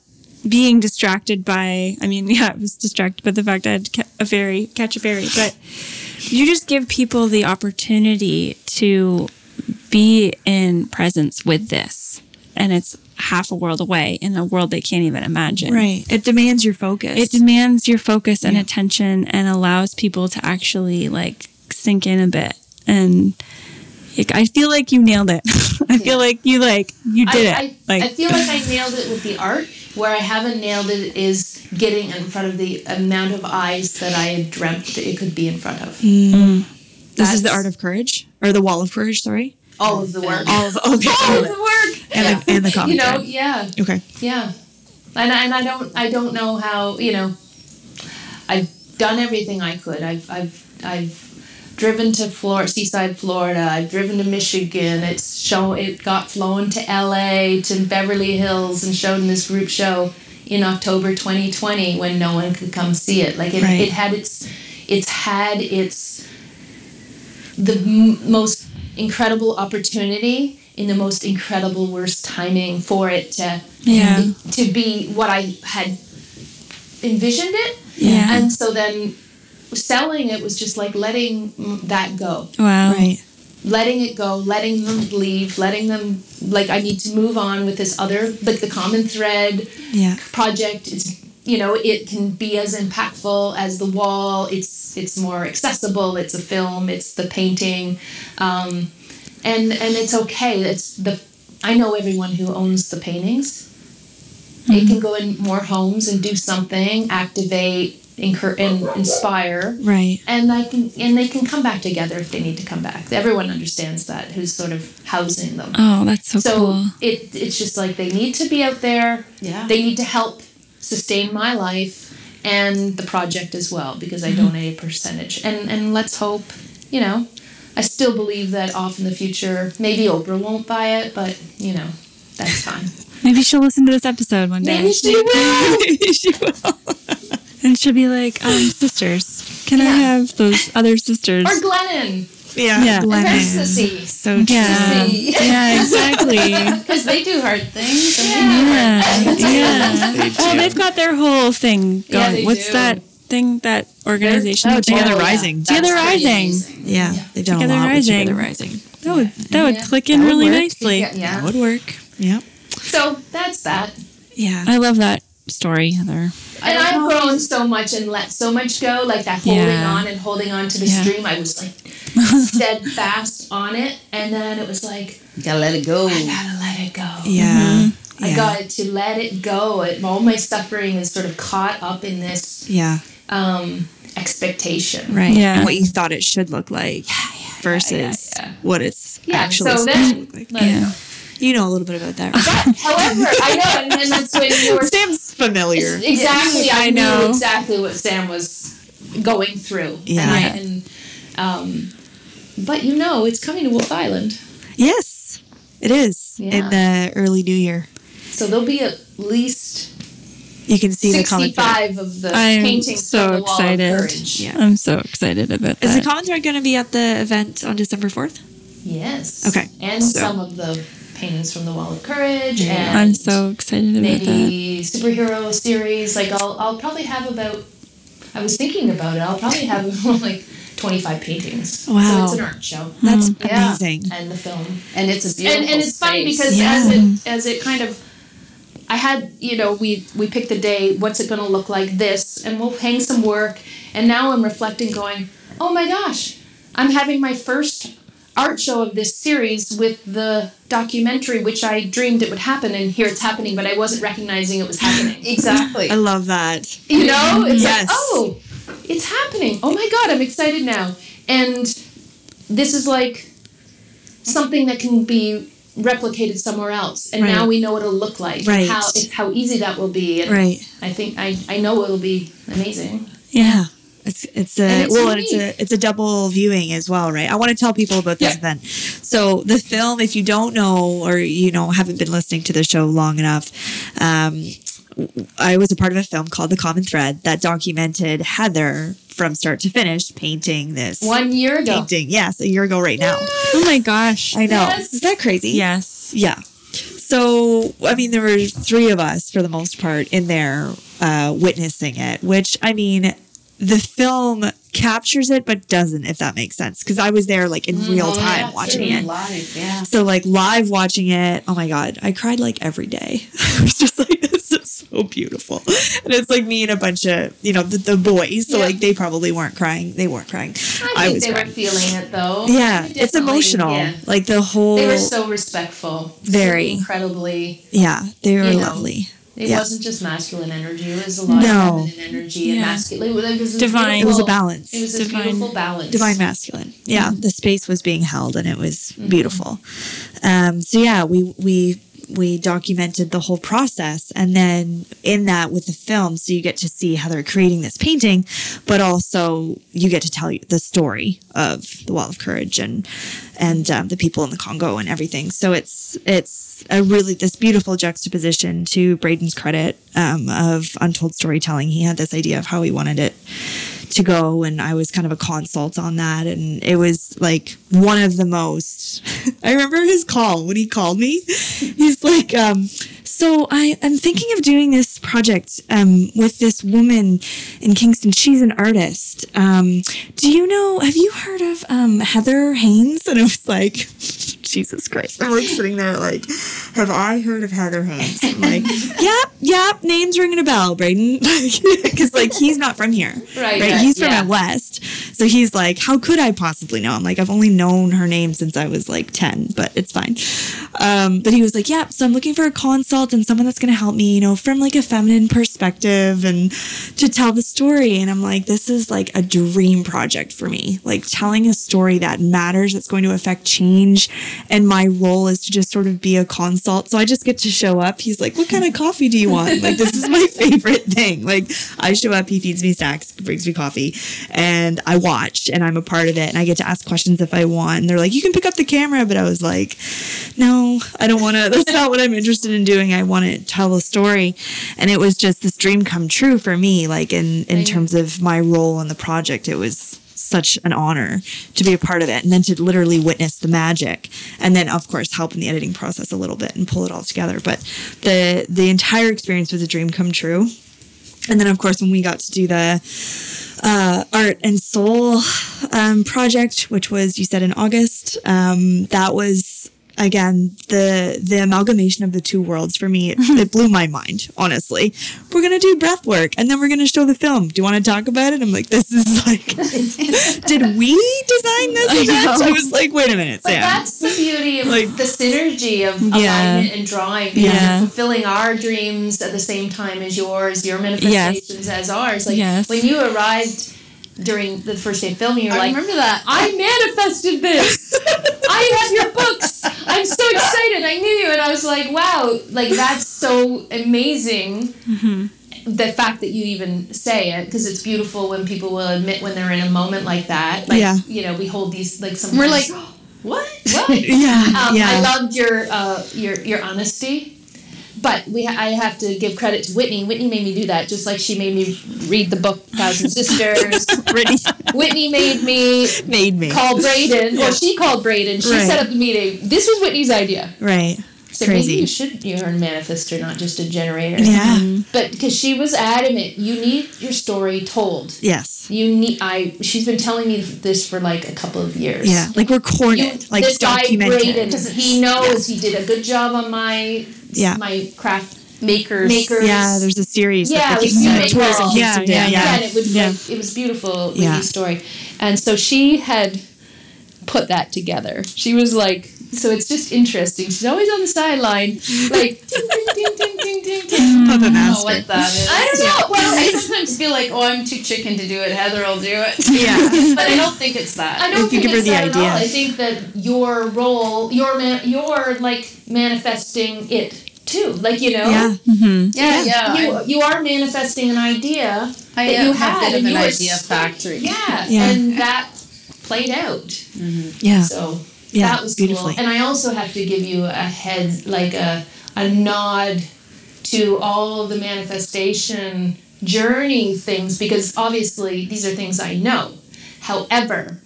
being distracted by i mean yeah i was distracted by the fact i had to ca- a ferry catch a ferry but you just give people the opportunity to be in presence with this and it's half a world away in a world they can't even imagine Right. It demands your focus. it demands your focus and attention and allows people to actually like sink in a bit and like, i feel like you nailed it i feel like you like you did I, it I, like I feel like I nailed it with the art. Where I haven't nailed it is getting in front of the amount of eyes that I had dreamt that it could be in front of. Hmm. this is the art of courage or the wall of courage. Sorry. All of the work. All of okay. All of the work. and, the, and the common You know, yeah. Okay. Yeah, and I, and I don't I don't know how you know. I've done everything I could. I've I've I've driven to Florida, seaside Florida. I've driven to Michigan. It's show it got flown to L.A. to Beverly Hills and showed in this group show in October 2020 when no one could come see it. Like it, Right. it had its it's had its the m- most incredible opportunity in the most incredible worst timing for it to Yeah. to be what I had envisioned it. Yeah. And so then selling it was just like letting that go. wow. Right. Letting it go, letting them leave, letting them like I need to move on with this other like the common thread Yeah. project. It's you know it can be as impactful as the wall. It's it's more accessible. It's a film. It's the painting. Um, and and it's okay. It's the i know everyone who owns the paintings. It can go in more homes and do something activate incur- and inspire Right. and I can and they can come back together if they need to come back everyone understands that who's sort of housing them oh that's so, cool. so cool it it's just like they need to be out there. Yeah. They need to help sustain my life and the project as well because Mm-hmm. I donate a percentage. And and let's hope, you know, I still believe that off in the future, maybe Oprah won't buy it, but you know, that's fine. maybe she'll listen to this episode one day Maybe she will. she will and she'll be like um sisters can i have those other sisters Or Glennon. Yeah. Yeah. Glennon. Sissy. So true. yeah yeah exactly Because they do hard things. And Yeah, yeah. Well, they've got their whole thing going. Yeah, they What's do. that thing? That organization? Oh, Together have? Rising. Together Rising. amazing. Yeah. They've done Together a lot Rising. with Together Rising. That would that would click in That would really work. nicely. Yeah, yeah. That would work. Yep. So that's that. Yeah. I love that story, Heather. And I've grown so much and let so much go, like that holding Yeah. on and holding on to the Yeah. stream. I was like steadfast on it, and then it was like You gotta let it go. I gotta let it go. Yeah. I Yeah. got to let it go. It, all my suffering is sort of caught up in this Yeah. um, expectation. Right. Yeah. And what you thought it should look like versus yeah. what it's Yeah, actually so supposed to then- look like. Yeah. You know a little bit about that. Right? However, I know, and, and that's when you were Sam's familiar. exactly. I, I know. knew exactly what Sam was going through. Yeah. and, and um, but you know, it's coming to Wolfe Island, Yes, it is Yeah. in the early new year. so there'll be at least You can see the common thread. sixty-five of the I'm paintings so from the Wall excited. of Yeah. I'm so excited about Is the that. common thread going to be at the event on December fourth? Yes. Okay, And so- some of the paintings from the Wall of Courage, and I'm so excited about that. maybe superhero series. Like I'll I'll probably have about. I was thinking about it. I'll probably have like twenty-five paintings. Wow. So it's an art show. That's mm. Yeah. amazing. And the film. And it's a beautiful and, and it's funny because Yeah. as it as it kind of I had you know we we picked the day what's it going to look like this and we'll hang some work and now I'm reflecting going oh my gosh I'm having my first art show of this series with the documentary which I dreamed it would happen and here it's happening but I wasn't recognizing it was happening exactly. I love that. you know it's Yes. like oh it's happening oh my god i'm excited now and this is like something that can be replicated somewhere else and now we know what it'll look like Right. how how easy that will be and Right. i think i i know it'll be amazing Yeah. It's it's a it's well, and it's a it's a double viewing as well, right? I want to tell people about this Yeah. event. So the film, if you don't know or you know haven't been listening to the show long enough, um, I was a part of a film called The Common Thread that documented Heather from start to finish painting this one year ago painting. Yes, a year ago right now. Oh my gosh. I know. Yes. Is that crazy? Yes. Yeah. So, I mean, there were three of us for the most part in there uh, witnessing it, which, I mean, the film captures it, but doesn't, if that makes sense. Because I was there like in mm-hmm. real oh, time yeah, watching it. live, yeah. So, like, live watching it, oh my God, I cried like every day. I was just like, this is so beautiful. And it's like me and a bunch of, you know, the, the boys. So, Yeah. like, they probably weren't crying. They weren't crying. i think was they crying. were feeling it though Yeah, it's emotional. yeah. Like, the whole. they were so respectful Very. incredibly yeah, they were you know, lovely. It Yeah. wasn't just masculine energy. It was a lot No. of feminine energy and masculine. It was Divine. It was a balance. It was a Divine- beautiful balance. divine masculine yeah the space was being held and it was beautiful um so yeah we we we documented the whole process and then in that with the film so you get to see how they're creating this painting but also you get to tell the story of the wall of courage and and um, the people in the congo and everything. So it's it's a really this beautiful juxtaposition to braden's credit um, of untold storytelling. He had this idea of how he wanted it to go and I was kind of a consult on that and it was like one of the most I remember his call when he called me he's like um so I am thinking of doing this project um with this woman in Kingston. She's an artist. Um do you know have you heard of um Heather Haynes? And I was like Jesus Christ. I'm like sitting there like have I heard of Heather Haynes? I'm like yep yep name's ringing a bell Braden. Because like he's not from here. Right, right right, he's from yeah. out west. So he's like how could i possibly know i'm like i've only known her name since i was like 10 but it's fine. Um, but he was like yeah so i'm looking for a consult and someone that's going to help me you know from like a feminine perspective and to tell the story. And i'm like this is like a dream project for me. Like telling a story that matters that's going to affect change and my role is to just sort of be a consult. So i just get to show up. He's like what kind of coffee do you want? Like this is my favorite thing. Like i show up he feeds me snacks brings me coffee and i watch and i'm a part of it and i get to ask questions if i want and they're like you can pick up the camera. But i was like no i don't want to that's not what i'm interested in doing i want to tell a story. And it was just this dream come true for me like in in terms of my role in the project. It was such an honor to be a part of it and then to literally witness the magic and then of course help in the editing process a little bit and pull it all together. But the the entire experience was a dream come true. And then of course when we got to do the uh, art and soul um, project which was you said in august um, that was again the the amalgamation of the two worlds for me it, it blew my mind honestly we're gonna do breath work and then we're gonna show the film do you want to talk about it i'm like this is like did we design this event i was like wait a minute But sam that's the beauty of Like- the synergy of Yeah. alignment and drawing. Yeah. you're fulfilling our dreams at the same time as yours, your manifestations as ours. Like Yes. when you arrived during the first day of filming, you're I like, remember that. I manifested this. I have your books. I'm so excited. I knew you, and I was like, wow, like that's so amazing. The fact that you even say it, because it's beautiful when people will admit when they're in a moment like that. Like, Yeah. you know, we hold these like some. We're like, what? What? Yeah. Um, yeah. I loved your uh, your your honesty. But we, I have to give credit to Whitney. Whitney made me do that, just like she made me read the book Thousand Sisters. Brittany Whitney made me made me. call Braden, Well, she called Braden. She Right. set up the meeting. This was Whitney's idea. Right. So Crazy. maybe you should you're a manifestor, not just a generator. Yeah. But because she was adamant, you need your story told. Yes. You need. I. She's been telling me this for like a couple of years. Yeah. Like record You. Like this guy Braden, he knows he did a good job on my Yeah. my craft makers. makers. Yeah, there's a series. Yeah, that it was like, Human tours and World. Yeah, yeah, yeah, and it would Yeah. like it was beautiful Yeah. Story, and so she had put that together. She was like, so it's just interesting. She's always on the sideline, like ding ding ding ding ding ding ding. Puppet I don't know what that is. I don't know. Well, I sometimes feel like, oh, I'm too chicken to do it. Heather will do it. Yeah. but I don't think it's that. I don't If you think give her it's the that at all. I think that your role, your man, you're like manifesting it too. Like you know, Yeah. Mm-hmm. yeah, yeah. you you are manifesting an idea I that you have had, a bit and of you an were idea factory. Yeah, Yeah. and that played out. Yeah. So Yeah, that was beautiful. cool. And I also have to give you a head, like a a nod to all the manifestation journey things because obviously these are things I know. However,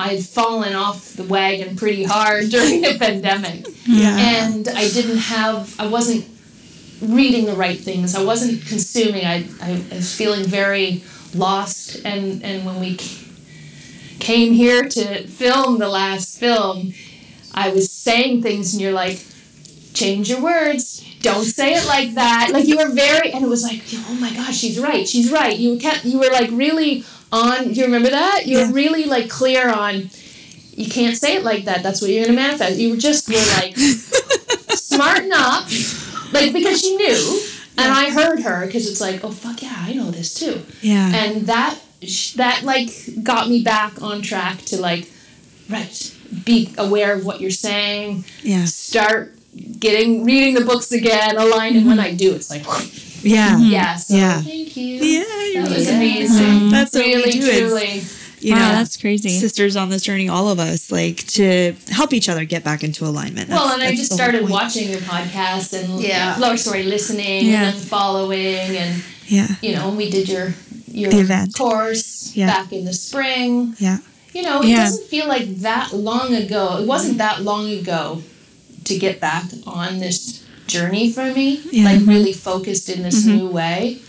I'd fallen off the wagon pretty hard during the pandemic. Yeah. And I didn't have, I wasn't reading the right things. I wasn't consuming. I, I was feeling very lost. And, and when we came here to film the last film, I was saying things, and you're like, change your words. Don't say it like that. Like you were very, and it was like, oh my gosh, she's right. She's right. You kept, you were like really on. Do you remember that? You Yeah. were really like clear on. You can't say it like that. That's what you're gonna manifest. You were just were like, smarten up, like because she knew, and I heard her because it's like, oh fuck yeah, I know this too Yeah. and that that like got me back on track to like right be aware of what you're saying Yeah. start getting reading the books again align and when mm-hmm. i do it's like Yeah. Mm-hmm. yeah so Yeah. thank you Yeah, you're that was welcome. amazing mm-hmm. That's what we really do is- truly You wow, know, that's crazy. sisters on this journey, all of us, like to help each other get back into alignment. well That's- and i just started point. watching your podcast and Yeah. Uh, lower story listening Yeah. and then following and Yeah. you know we did your your event. course Yeah. back in the spring Yeah. You know, it Yeah. doesn't feel like that long ago. It wasn't that long ago to get back on this journey for me. Yeah. Like really focused in this mm-hmm. new way.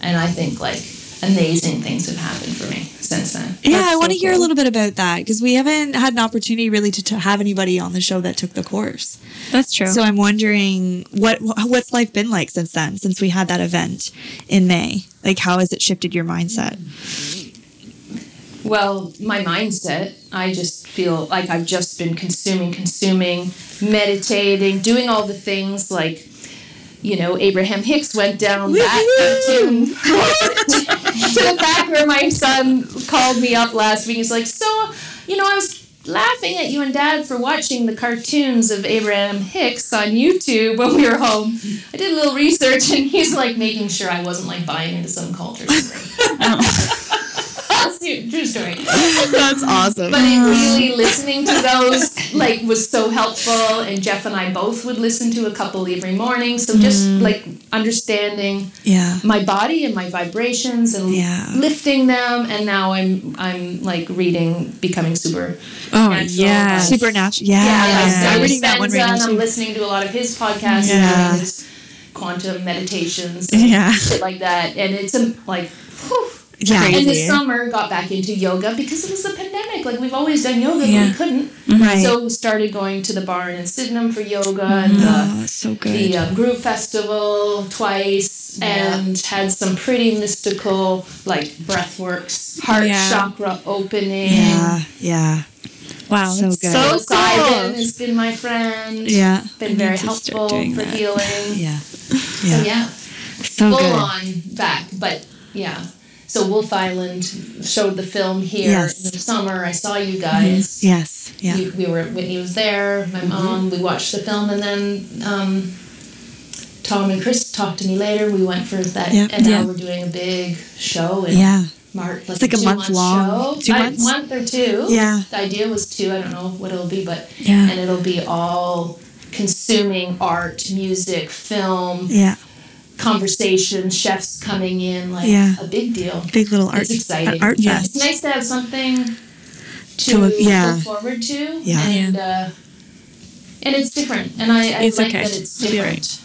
And I think like amazing things have happened for me since then. Yeah, That's I want to so hear a little bit about that because we haven't had an opportunity really to, to have anybody on the show that took the course. That's true. So I'm wondering what what's life been like since then, since we had that event in May. Like, how has it shifted your mindset? Mm-hmm. Well, my mindset, I just feel like I've just been consuming, consuming, meditating, doing all the things like, you know, Abraham Hicks went down that cartoon to the fact where my son called me up last week. He's like, So, you know, I was laughing at you and dad for watching the cartoons of Abraham Hicks on YouTube when we were home. I did a little research and he's like making sure I wasn't like buying into some culture. True story. That's awesome. But it really listening to those like was so helpful and Jeff and I both would listen to a couple every morning. So just like understanding yeah. my body and my vibrations and Yeah. lifting them and now I'm I'm like reading becoming super oh yeah. Supernatural. Yeah. yeah, I'm Joe reading that one right now I'm listening to a lot of his podcasts Yeah. his quantum meditations and Yeah. shit like that. And it's um, like whew, Yeah. and Crazy. this summer got back into yoga because it was a pandemic. Like we've always done yoga, but we couldn't. Right. So started going to the barn in Sydenham for yoga and the, oh, so good. the um, Groove Festival twice, and had some pretty mystical like breathworks, heart Yeah. chakra opening. yeah. Yeah. Wow. So that's good. So So Simon cool. has been my friend. Yeah. Been I very need to start helpful for that. healing. Yeah. So Yeah. yeah, So full good. on back. But yeah. So Wolfe Island showed the film here Yes. in the summer. I saw you guys. Yes. Yeah. We, we were Whitney was there, my mom. We watched the film, and then um, Tom and Chris talked to me later. We went for that, Yeah. and now Yeah. we're doing a big show. In Yeah. March, like like a two month month long. Show. Two A months? month or two. Yeah. The idea was two. I don't know what it'll be, but Yeah. and it'll be all consuming art, music, film, Yeah. Conversation, chefs coming in, like Yeah. a big deal. Big little art It's exciting. art Yeah. fest. It's nice to have something to, To look- yeah. look forward to. Yeah. And uh, and it's different. And I, I It's like okay. that it's It'll different.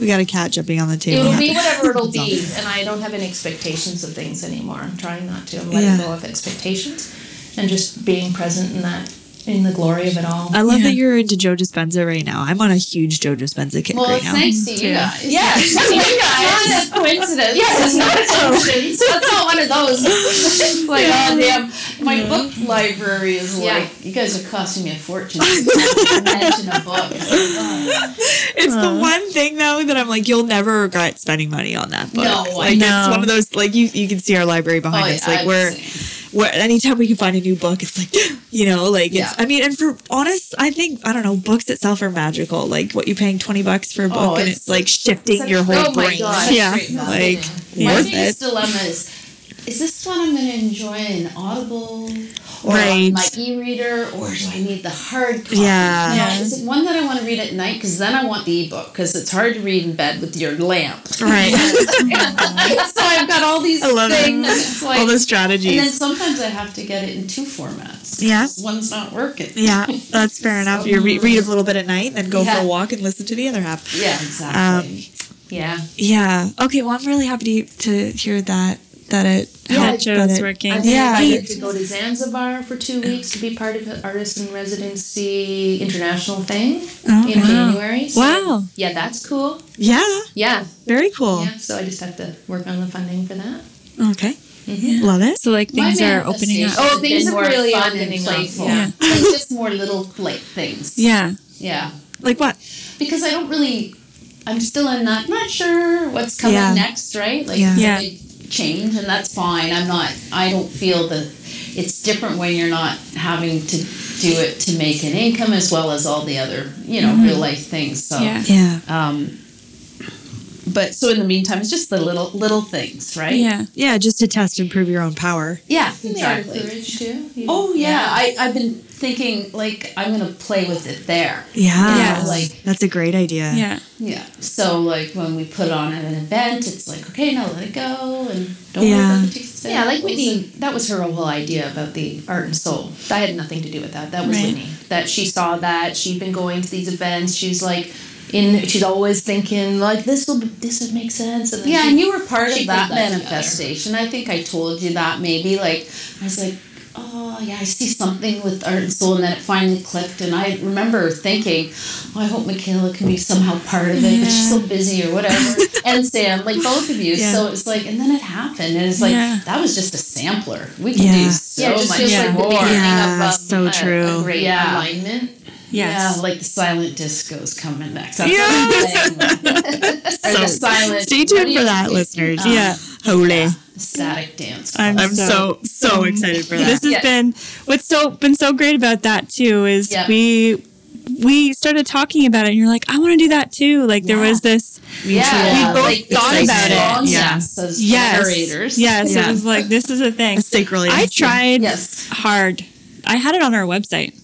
We got a cat jumping on the table. It'll be whatever it'll be. And I don't have any expectations of things anymore. I'm trying not to. I'm letting Yeah. go of expectations and just being present in that in the glory of it all. I love Yeah. that you're into Joe Dispenza right now. I'm on a huge Joe Dispenza kick Well, right it's now. nice to see you guys. Yeah, you guys. It's not a coincidence. Yes, it's not a oh. coincidence. That's not one of those. It's like, oh damn, my book library is Yeah. like, you guys are costing me a fortune. to mention a book. It's like, oh. It's the one thing though that I'm like, you'll never regret spending money on that book. No, I like know. it's one of those like you you can see our library behind Oh, us. yeah, Like I've we're seen. Where anytime we can find a new book, it's like you know, like it's Yeah. I mean, and for honest, I think I don't know, books itself are magical. Like what you paying twenty bucks for a book Oh, and it's- it's, like shifting your whole oh brain. God. Yeah. Like My worth it. dilemma is, is this one I'm going to enjoy in Audible or Right. on my e-reader, or do I need the hard copy? Yeah. Now, is it one that I want to read at night? Because then I want the ebook, because it's hard to read in bed with your lamp. Right. so I've got all these I love things. Like, All the strategies, and then sometimes I have to get it in two formats. Yeah, One's not working. Yeah, that's fair enough. You re- read a little bit at night, then go for a walk and listen to the other half. Yeah, exactly. Um, yeah. Yeah. Okay. Well, I'm really happy to, to hear that that it Yeah, helped. Joe's that it- working. I'm Yeah. invited to go to Zanzibar for two weeks to be part of the Artist in Residency International thing Oh, in wow. January. So, Wow. Yeah, that's cool. Yeah. Yeah. Very cool. Yeah. So I just have to work on the funding for that. Okay. Mm-hmm. Love it. So like My things are opening up. Oh, things are really fun and playful. yeah. Like just more little like things. Yeah. Yeah. Like what? Because I don't really I'm still in that not sure what's coming Yeah. next, right? Like Yeah. Yeah. big change and that's fine. I'm not I don't feel the it's different when you're not having to do it to make an income as well as all the other, you know, real life things. So Yeah. Yeah. um but so in the meantime it's just the little little things, right? Yeah. Yeah. Just to test and prove your own power. Yeah, And the art of exactly. courage too. You- Oh yeah, I I've been thinking like I'm gonna play with it there. Yeah. Yes. Like That's a great idea. Yeah. yeah. So like when we put on an event, it's like okay, now let it go and don't Yeah. worry about the tickets. Yeah, like Whitney, that was her whole idea about the art and soul. That had nothing to do with that. That was Right. Whitney. That she saw that she'd been going to these events. She's like, in. She's always thinking like this will this would make sense. And then Yeah, she- and you were part of that put that manifestation. I think I told you that maybe like I was like, oh yeah, I see something with art and soul, and then it finally clicked. And I remember thinking, oh, I hope Michaela can be somehow part of it, but she's so busy or whatever. and Sam, like both of you. Yeah. So it's like, and then it happened, and it's like Yeah. that was just a sampler. We can Yeah. do so yeah, it just much feels like the more. beginning Yeah, of um, so a, true. a great Yeah. alignment. Yes. Yeah, like the silent disco's coming next. That's Yes. what I'm saying. or the silent. Stay tuned for that, think? listeners. Um, Yeah. Holy. Static dance. I'm, I'm so so excited for that. This has Yeah. been what's so been so great about that too is Yeah. we we started talking about it and you're like I want to do that too. Like there was this Yeah, We both like thought it's about it. strong Yeah. yes as yes generators. Yes, Yeah. it was like this is a thing. Sacral I tried Yes. hard. I had it on our website.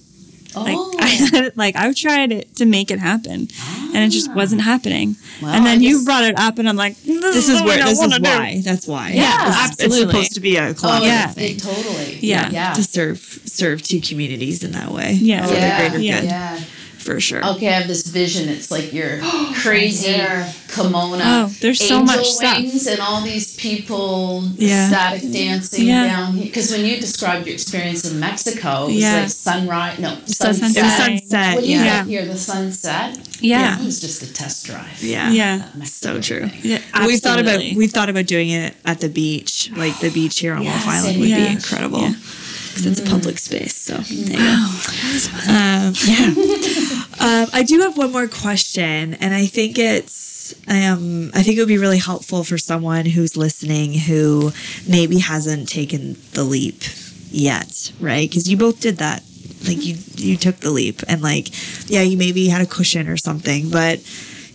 Like Oh. I had like I've tried it to make it happen, and it just ah. wasn't happening. Well, and then I you guess- brought it up, and I'm like, this, This is where I this is wanna do. why. That's why. Yeah, It's- absolutely. It's supposed to be a Oh, Yeah. thing. totally. Yeah. Yeah. To serve serve two communities in that way. Yeah. For yeah. the greater Yeah. good. yeah. For sure. Okay, I have this vision. It's like your crazy there. kimono. Oh, there's so angel much stuff. wings and all these people Yeah. static dancing Yeah. down here. Because when you described your experience in Mexico, it was Yeah. like sunrise. No, sunset. sunset. It was sunset. When you Yeah. got here, the sunset. Yeah. It was just a test drive. Yeah. Yeah. So true. thing. Yeah, We've thought about we've thought about doing it at the beach, like the beach here on Wolfe Island and would be incredible Yeah. Because it's a public space. So there you go. Um, yeah. um, I do have one more question, and I think it's um, I think it would be really helpful for someone who's listening who maybe hasn't taken the leap yet, right? Because you both did that like you you took the leap and like yeah you maybe had a cushion or something but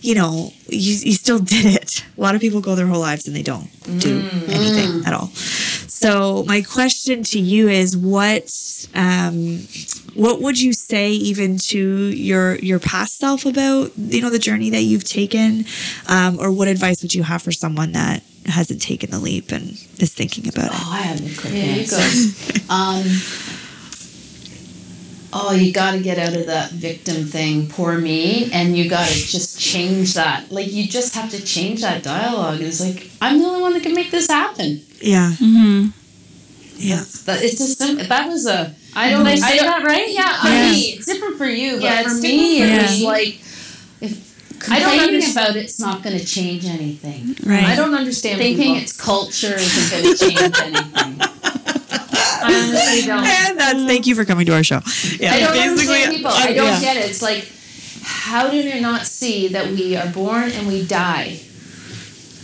you know you, you still did it. A lot of people go their whole lives and they don't do anything at all. So my question to you is what um what would you say even to your your past self about you know the journey that you've taken? Um, or what advice would you have for someone that hasn't taken the leap and is thinking about it? Oh, I have a quick Yeah, you answer. um, oh, you got to get out of that victim thing, poor me, and you got to just change that. Like, you just have to change that dialogue. It's like, I'm the only one that can make this happen. yeah Mm-hmm. yeah That it's just that was a. I don't. Did I I say don't, that right? Yeah, for Yeah. me, it's different for you, but Yeah, for it's me, different it for was me. like, if I don't Complaining understand about about it's not going to change anything. right I don't understand Thinking people. it's culture isn't going to change anything. I honestly don't. and that's thank you for coming to our show yeah I don't basically, understand people. I don't yeah. get it. It's like, how do you not see that we are born and we die?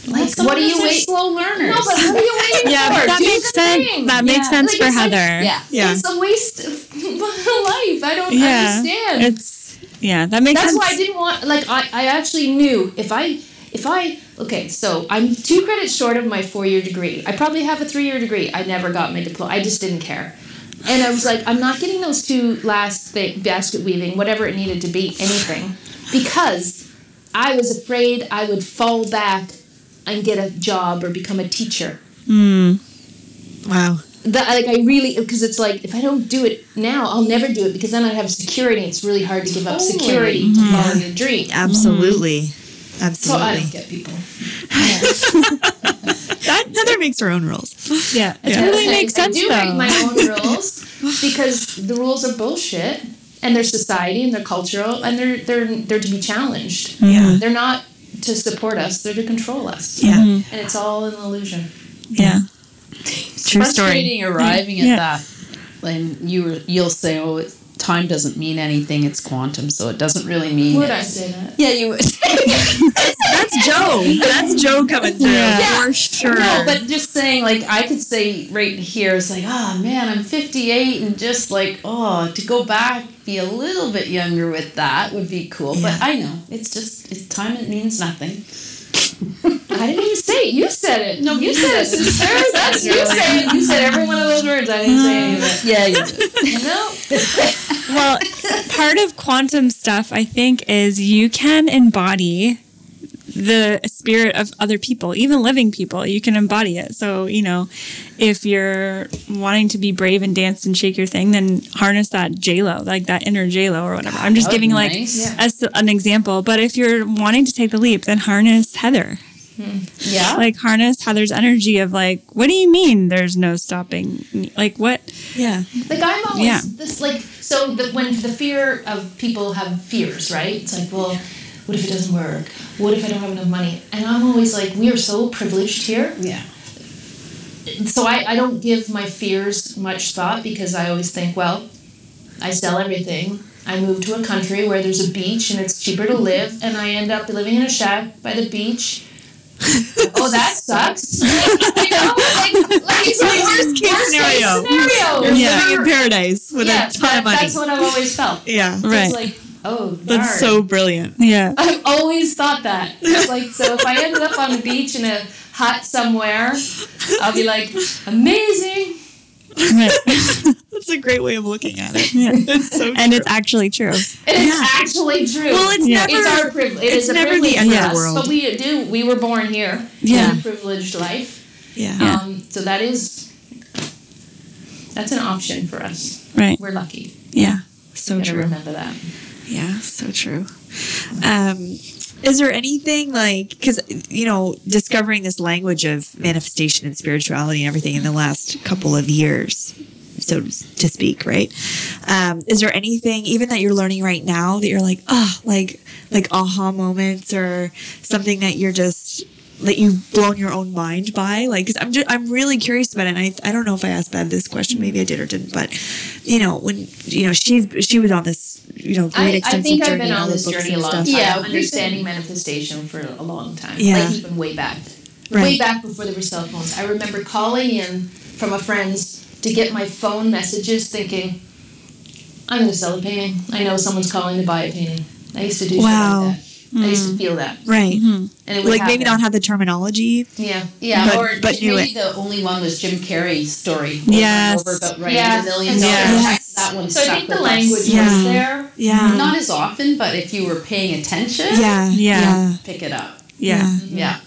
Like, what of are you us are waiting? slow learners. No, but what are you waiting Yeah, for? but that Do makes sense. thing. That makes Yeah. sense Like, for it's like- Heather. yeah. Yeah. It's a waste of life. I don't Yeah. understand. It's yeah, that makes That's sense. why I didn't want like I, I actually knew if I if I okay, so I'm two credits short of my four year degree. I probably have a three year degree. I never got my diploma. I just didn't care. And I was like, I'm not getting those two last thing, basket weaving, whatever it needed to be, anything, because I was afraid I would fall back and get a job or become a teacher. Mm. wow That like I really because it's like if I don't do it now, I'll never do it because then I have security. It's really hard to give up security to follow your dream. absolutely So I absolutely don't get people. that Heather makes her own rules yeah, it Yeah. totally I- makes I sense do though. make my own rules because the rules are bullshit and they're society and they're cultural and they're they're they're to be challenged. Yeah. Mm-hmm. They're not to support us, they're to control us. yeah mm-hmm. And it's all an illusion. yeah, true story frustrating arriving at Yeah. that. And you were, you'll say, "Oh, it, time doesn't mean anything. It's quantum, so it doesn't really mean." Would it." I say that? Yeah, you would. that's Joe that's Joe coming through Yeah. for sure No, but just saying, like, I could say right here, it's like, oh man, I'm 58, and just like, oh, to go back, be a little bit younger with that would be cool. But I know it's just it's time. It means nothing. I didn't even say it. You said it. No, you said it, sister. That's you earlier. said it. You said every one of those words. I didn't say any of it. Yeah, you did. You know? well, part of quantum stuff, I think, is you can embody the spirit of other people, even living people. You can embody it. So, you know, if you're wanting to be brave and dance and shake your thing, then harness that J-Lo, like that inner J-Lo or whatever. I'm just that giving be like nice. Yeah. as an example. But if you're wanting to take the leap, then harness Heather. Hmm. Yeah. Like harness Heather's energy of like, what do you mean there's no stopping? Like what? yeah Like I'm always Yeah. this like so the, when the fear of people have fears, right? It's like, well, what if it doesn't work? What if I don't have enough money? And I'm always like, we are so privileged here. yeah. So I, I don't give my fears much thought because I always think, well, I sell everything. I move to a country where there's a beach and it's cheaper to live, and I end up living in a shack by the beach. oh, that sucks. Like, you know, like, like it's like Worst case scenario. scenario. you're yeah Sure. in paradise with yeah, a ton that- of money that's what I've always felt. yeah Right. It's like, oh, that's darn. so brilliant Yeah. I've always thought that. It's like, so if I ended up on a beach in a hut somewhere, I'll be like, amazing. That's a great way of looking at it Yeah. it's so And true. it's actually true. And it's actually true. well it's Yeah. never it's our privilege. It it's is a never the privilege end of the world. But we do. We were born here. Yeah. In a privileged life. yeah Yeah. Um, so that is. That's an option for us. Right. We're lucky. Yeah. so Gotta true remember that. Yeah, so true. Um, is there anything like because you know discovering this language of manifestation and spirituality and everything in the last couple of years, so to speak, right? Um, is there anything even that you're learning right now that you're like, oh, like like aha moments or something that you're just that you've blown your own mind by? Like, because I'm just, I'm really curious about it. And I I don't know if I asked Bev this question, maybe I did or didn't, but you know when you know she's she was on this you know great I, I extensive think I've journey been on all this books journey a and long time. stuff. Yeah, Yeah. understanding manifestation for a long time. Yeah. Like even way back. Right. Way back before there were cell phones. I remember calling in from a friend's to get my phone messages thinking, I'm going to sell a painting. I know someone's calling to buy a painting. I used to do Wow. shit like that. I used to mm. feel that. Right. Mm-hmm. And it would Like maybe not have the terminology. Yeah. Yeah, But- or but maybe it. the only one was Jim Carrey's story. Yes. over about writing Yeah. a million Yeah. dollars. Yes. That one So I stuck think the with us. language Yeah. there. Yeah. Mm-hmm. Not as often, but if you were paying attention, Yeah. Yeah. pick it up. Yeah. Yeah.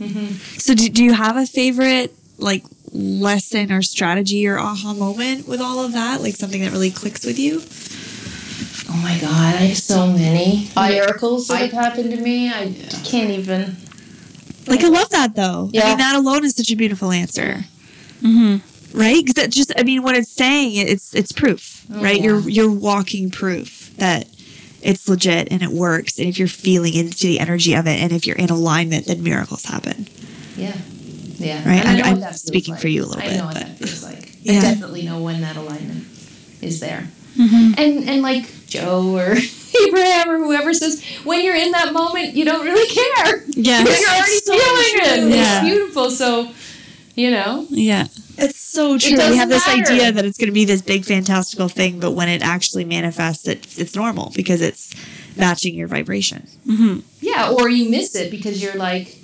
Mm-hmm. So do, do you have a favorite like lesson or strategy or aha moment with all of that? Like something that really clicks with you? Oh my god, I have so many I- miracles that I- have happened to me. I can't even. Like I love that though. I Yeah. mean that alone is such a beautiful answer. Mm-hmm. Right? Because that just I mean what it's saying it's it's proof, right? You're you're walking proof that it's legit and it works. And if you're feeling into the energy of it and if you're in alignment, then miracles happen. Yeah. Yeah. Right? And I I'm- know I'm what that feels speaking like. for you a little I bit, I know what but- that feels like. Yeah. I definitely know when that alignment is there. Mm-hmm. And and like Joe or Abraham or whoever says, when you're in that moment, you don't really care. Yeah. You're already feeling it. Yeah. It's beautiful. So, you know. Yeah. It's so true. We doesn't have this matter. idea that it's going to be this big fantastical thing, but when it actually manifests, it, it's normal because it's matching your vibration. Yeah, or you miss it because you're like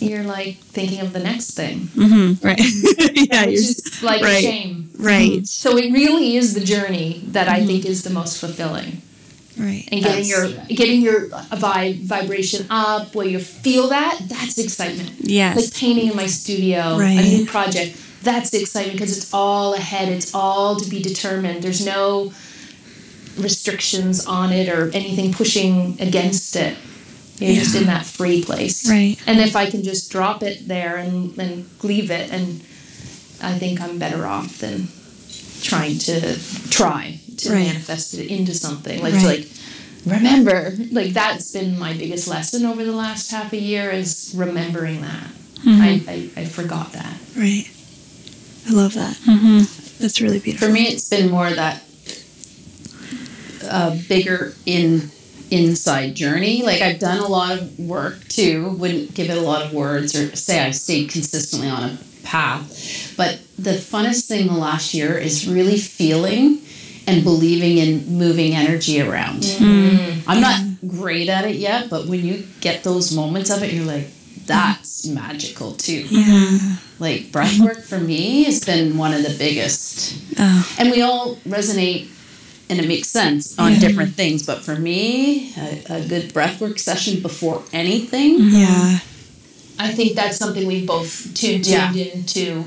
you're like thinking of the next thing. Mm-hmm, right. yeah. Which You're, is like right. a shame. right. Mm-hmm. So it really is the journey that I mm-hmm. think is the most fulfilling. Right. And getting That's- your getting your vibe vibration up where you feel that, that's excitement. Yes. Like painting in my studio, Right. a new project. That's exciting because it's all ahead. It's all to be determined. There's no restrictions on it or anything pushing against it. You're just in that free place. Right. And if I can just drop it there and, and leave it, and I think I'm better off than trying to try to Right. manifest it into something. Like, Right. like remember, like that's been my biggest lesson over the last half a year is remembering that. I, I, I forgot that. Right. I love that. Mm-hmm. That's really beautiful. For me, it's been more that uh, bigger in inside journey. Like I've done a lot of work too. Wouldn't give it a lot of words or say I've stayed consistently on a path. But the funnest thing the last year is really feeling and believing in moving energy around. Mm-hmm. I'm not great at it yet, but when you get those moments of it, you're like, that's magical too. Yeah. Like breath work for me has been one of the biggest. Oh. And we all resonate and it makes sense on different things. But for me, a, a good breathwork session before anything, Yeah. I think that's something we've both tuned, tuned Yeah. into,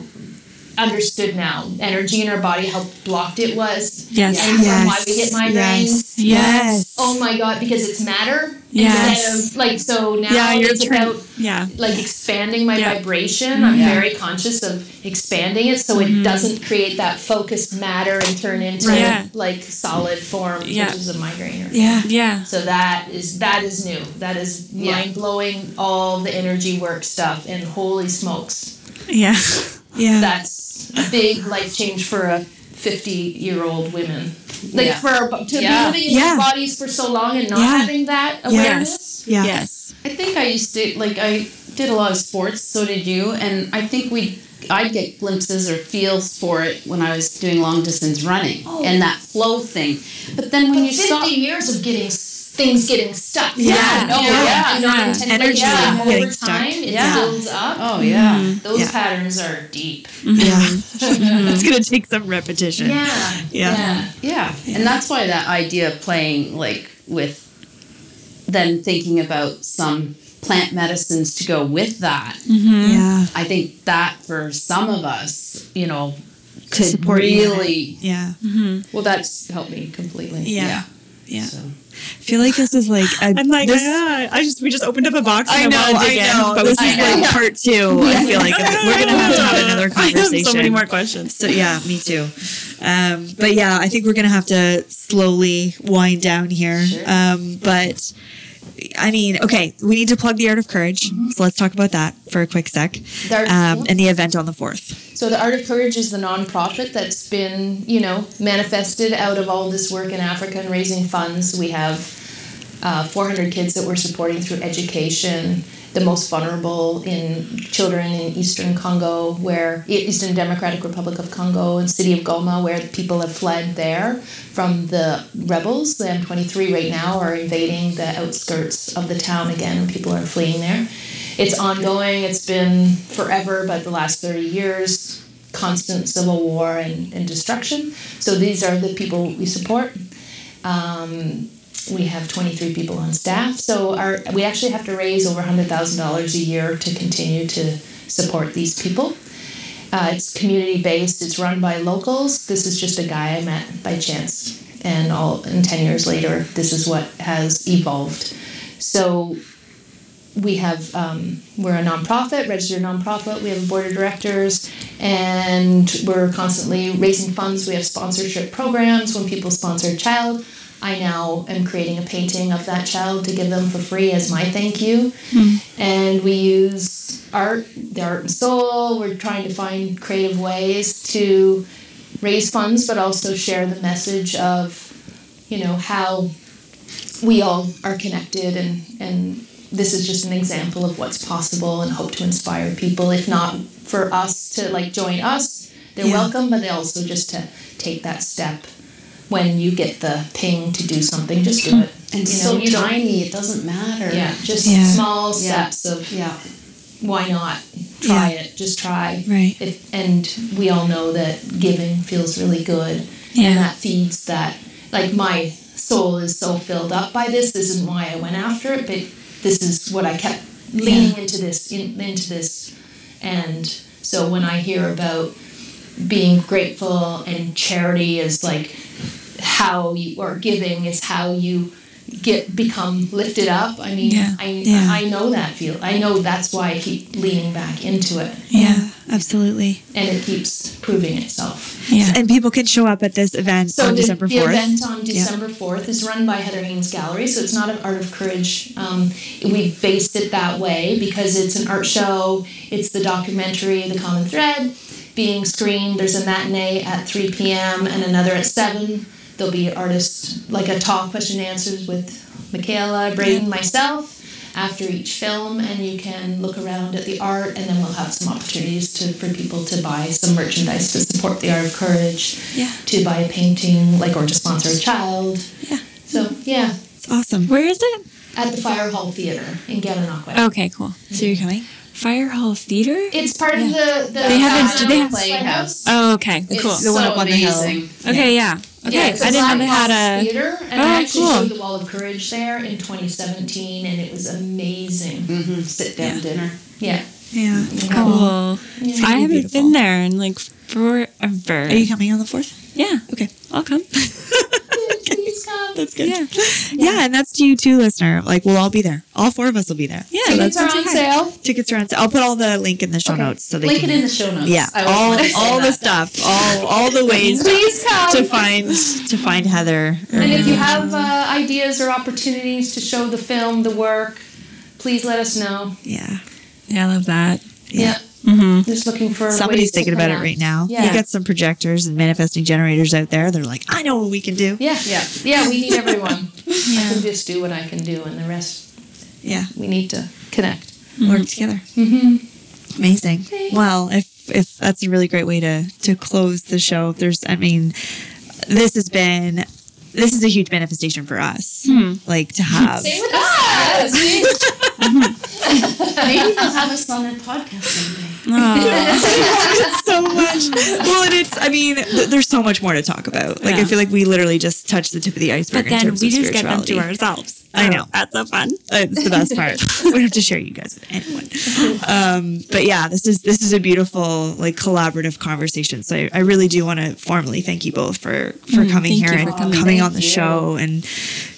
understood now. Energy in our body, how blocked it was. Yes. And Yes. why we get migraines. Yes. Yes. Oh my god, because it's matter. Yes. Of like so now Yeah, you're it's turn- about Yeah. like expanding my Yeah. vibration. Mm-hmm. I'm very conscious of expanding it so it mm-hmm. doesn't create that focused matter and turn into Right. Yeah. like solid form, Yeah. which is a migraine. Yeah. Yeah. So that is that is new. That is Yeah. mind blowing. All the energy work stuff, and holy smokes, Yeah. Yeah. that's a big life change for a fifty year old woman. Like Yeah. for to Yeah. be living in Yeah. bodies for so long and not Yeah. having that awareness. yes. Yeah. Yes. I think I used to like I did a lot of sports, so did you, and I think we I'd get glimpses or feels for it when I was doing long distance running oh. and that flow thing. But then when But you fifty stop years of getting s- things getting stuck. Yeah. Oh, You know, yeah. and not Yeah. intentionally, Energy yeah. getting over stuck. time it Yeah. builds up. Oh yeah. Mm-hmm. Those Yeah. patterns are deep. Mm-hmm. Yeah. it's gonna take some repetition. Yeah. Yeah. Yeah. And that's why that idea of playing like with then thinking about some plant medicines to go with that. Mm-hmm. Yeah. I think that for some of us, you know, could support you in it. really Yeah. Well, that's helped me completely. Yeah. Yeah. So. I feel like this is like a, I'm like, this, yeah, I just we just opened up a box. I And know, I, I dig in, know. but This we is can't. like part two. I feel like we're gonna have to have another I have conversation. so many more questions. So yeah, me too. Um, but yeah, I think we're gonna have to slowly wind down here. Um, but I mean, okay, we need to plug the Art of Courage. So let's talk about that for a quick sec. The Art- Um, and the event on the fourth. So the Art of Courage is the nonprofit that's been, you know, manifested out of all this work in Africa and raising funds. We have uh, 400 kids that we're supporting through education the most vulnerable in children in Eastern Congo, where Eastern Democratic Republic of Congo and city of Goma, where people have fled there from the rebels. The M23 right now are invading the outskirts of the town again, and people are fleeing there. It's ongoing. It's been forever, but the last thirty years, constant civil war and, and destruction. So these are the people we support. Um, we have 23 people on staff, so our we actually have to raise over $100,000 a year to continue to support these people. Uh, it's community based. It's run by locals. This is just a guy I met by chance, and all and 10 years later, this is what has evolved. So we have um, we're a nonprofit, registered nonprofit. We have a board of directors, and we're constantly raising funds. We have sponsorship programs. When people sponsor a child, I now am creating a painting of that child to give them for free as my thank you. Hmm. And we use art, the art and soul. We're trying to find creative ways to raise funds, but also share the message of, you know, how we all are connected and and this is just an example of what's possible and hope to inspire people if not for us to like join us they're Yeah. welcome but they also just to take that step when you get the ping to do something just do it mm-hmm. And you so you tiny, it doesn't matter. yeah just Yeah. small Yeah. steps of Yeah. why not try Yeah. it just try Right. it, and we all know that giving feels really good Yeah. and that feeds that like my soul is so filled up by this this isn't why i went after it but this is what i kept leaning into this in, into this and so when i hear about being grateful and charity is like how you are giving is how you get become lifted up i mean Yeah. I, Yeah. I know that feel i know that's why i keep leaning back into it Yeah, absolutely. and it keeps proving itself Yeah. And people can show up at this event so on the, December the 4th. event on December 4th is run by Heather Haynes Gallery, so it's not an Art of Courage. Um, we've based it that way because it's an art show, it's the documentary, The Common Thread, being screened. There's a matinee at 3 p.m. and another at 7. There'll be artists, like a talk, question and answers with Michaela, Braden, myself after each film and you can look around at the art and then we'll have some opportunities to for people to buy some merchandise to support the art of courage Yeah. to buy a painting like or to sponsor a child Yeah. so yeah It's awesome. Where is it? at the fire hall theater in Gananoque. Okay, cool. So you're coming? Fire Hall Theater? it's part of the the They haven't- National they have- playhouse Oh, okay. It's Cool. so one up on the hill. Okay, yeah. Okay, Yeah, it's a I didn't know they black had box a. theater, and Oh, I actually cool. showed the Wall of Courage there in 2017, and it was amazing. Mm-hmm. Sit down dinner. Yeah, Yeah. Cool. Yeah. I haven't beautiful. been there in like forever. Are you coming on the 4th? Yeah. Okay. I'll come. please come. That's good. Yeah. Yeah, and that's to you too, listener. Like we'll all be there. All four of us will be there. Yeah. So Tickets that's are on sale. tickets are on sale. I'll put all the link in the show notes so they Link can it in the show notes. Yeah, all all the that. stuff, all all the ways Please come. to find to find Heather. And if you have uh, ideas or opportunities to show the film, the work, please let us know. yeah, Yeah, I love that. Yeah. Mm-hmm. Just looking for somebody's ways to thinking about it connect. right now. Yeah. You got some projectors and manifesting generators out there. They're like, I know what we can do. Yeah, yeah, yeah. We need everyone. I can just do what I can do, and the rest Yeah, we need to connect. work together. Mm-hmm. Amazing. Well, if if that's a really great way to to close the show. If there's, I mean, this has been this is a huge manifestation for us. Like to have. Same with us. Maybe they'll have us on their podcast someday. so much. Well, and it's, I mean, th- there's so much more to talk about. Like, I feel like we literally just touched the tip of the iceberg But then we just get them to ourselves. I know. That's so fun. It's the best part. we don't have to share you guys with anyone. Um, but yeah, this is this is a beautiful like collaborative conversation. So I, I really do want to formally thank you both for for coming here and coming. coming on the you. show and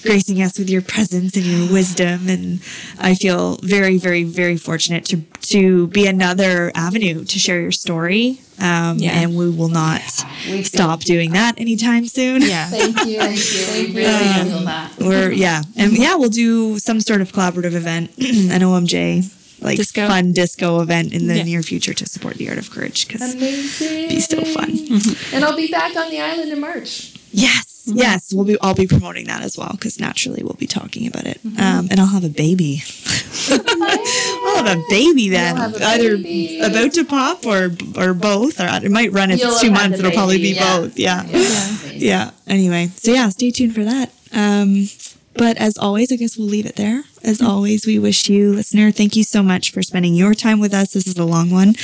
gracing us with your presence and your wisdom. And I feel very, very, very fortunate to to be another avenue to share your story. Um, Yeah. And we will not We stop doing that anytime soon. Yeah. Thank you. Thank you. We really feel that. We're yeah, and yeah, we'll do some sort of collaborative event, an OMJ like Disco. fun disco event in the Yeah. near future to support the art of courage because Amazing. be so fun. And I'll be back on the island in March. Yes, yes, we'll be. I'll be promoting that as well because naturally we'll be talking about it, um, and I'll have a baby. I'll have a baby then, a either baby. about to pop or or both, or it might run if You'll it's two months. It'll probably be yeah. both. Yeah. Yeah. yeah. Anyway, so yeah, stay tuned for that. Um, but as always, I guess we'll leave it there. As always, we wish you, listener, thank you so much for spending your time with us. This is a long one.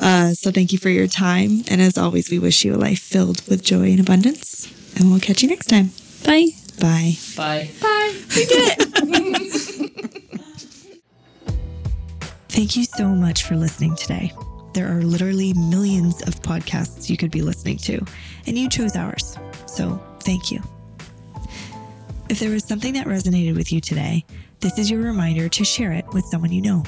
Uh, so thank you for your time. And as always, we wish you a life filled with joy and abundance. And we'll catch you next time. Bye. Bye. Bye. Bye. We did it. Thank you so much for listening today. There are literally millions of podcasts you could be listening to, and you chose ours. So thank you. If there was something that resonated with you today, this is your reminder to share it with someone you know.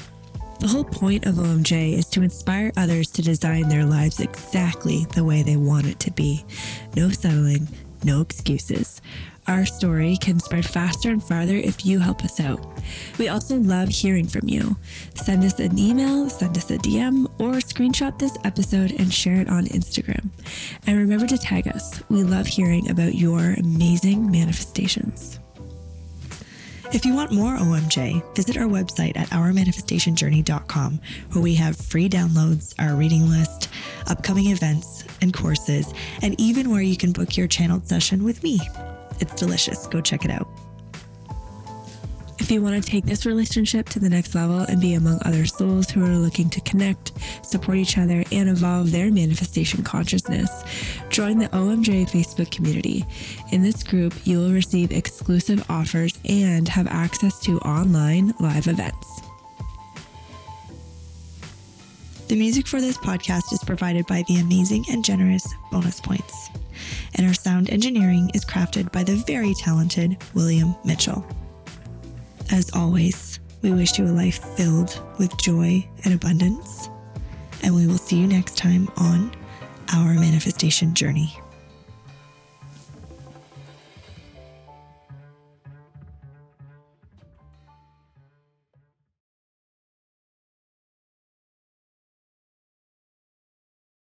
The whole point of OMJ is to inspire others to design their lives exactly the way they want it to be. No settling, no excuses. Our story can spread faster and farther if you help us out. We also love hearing from you. Send us an email, send us a DM, or screenshot this episode and share it on Instagram. And remember to tag us. We love hearing about your amazing manifestations. If you want more OMJ, visit our website at ourmanifestationjourney.com, where we have free downloads, our reading list, upcoming events and courses, and even where you can book your channeled session with me. It's delicious. Go check it out. If you want to take this relationship to the next level and be among other souls who are looking to connect, support each other, and evolve their manifestation consciousness, join the OMJ Facebook community. In this group, you will receive exclusive offers and have access to online live events. The music for this podcast is provided by the amazing and generous Bonus Points. And our sound engineering is crafted by the very talented William Mitchell. As always, we wish you a life filled with joy and abundance. And we will see you next time on Our Manifestation Journey.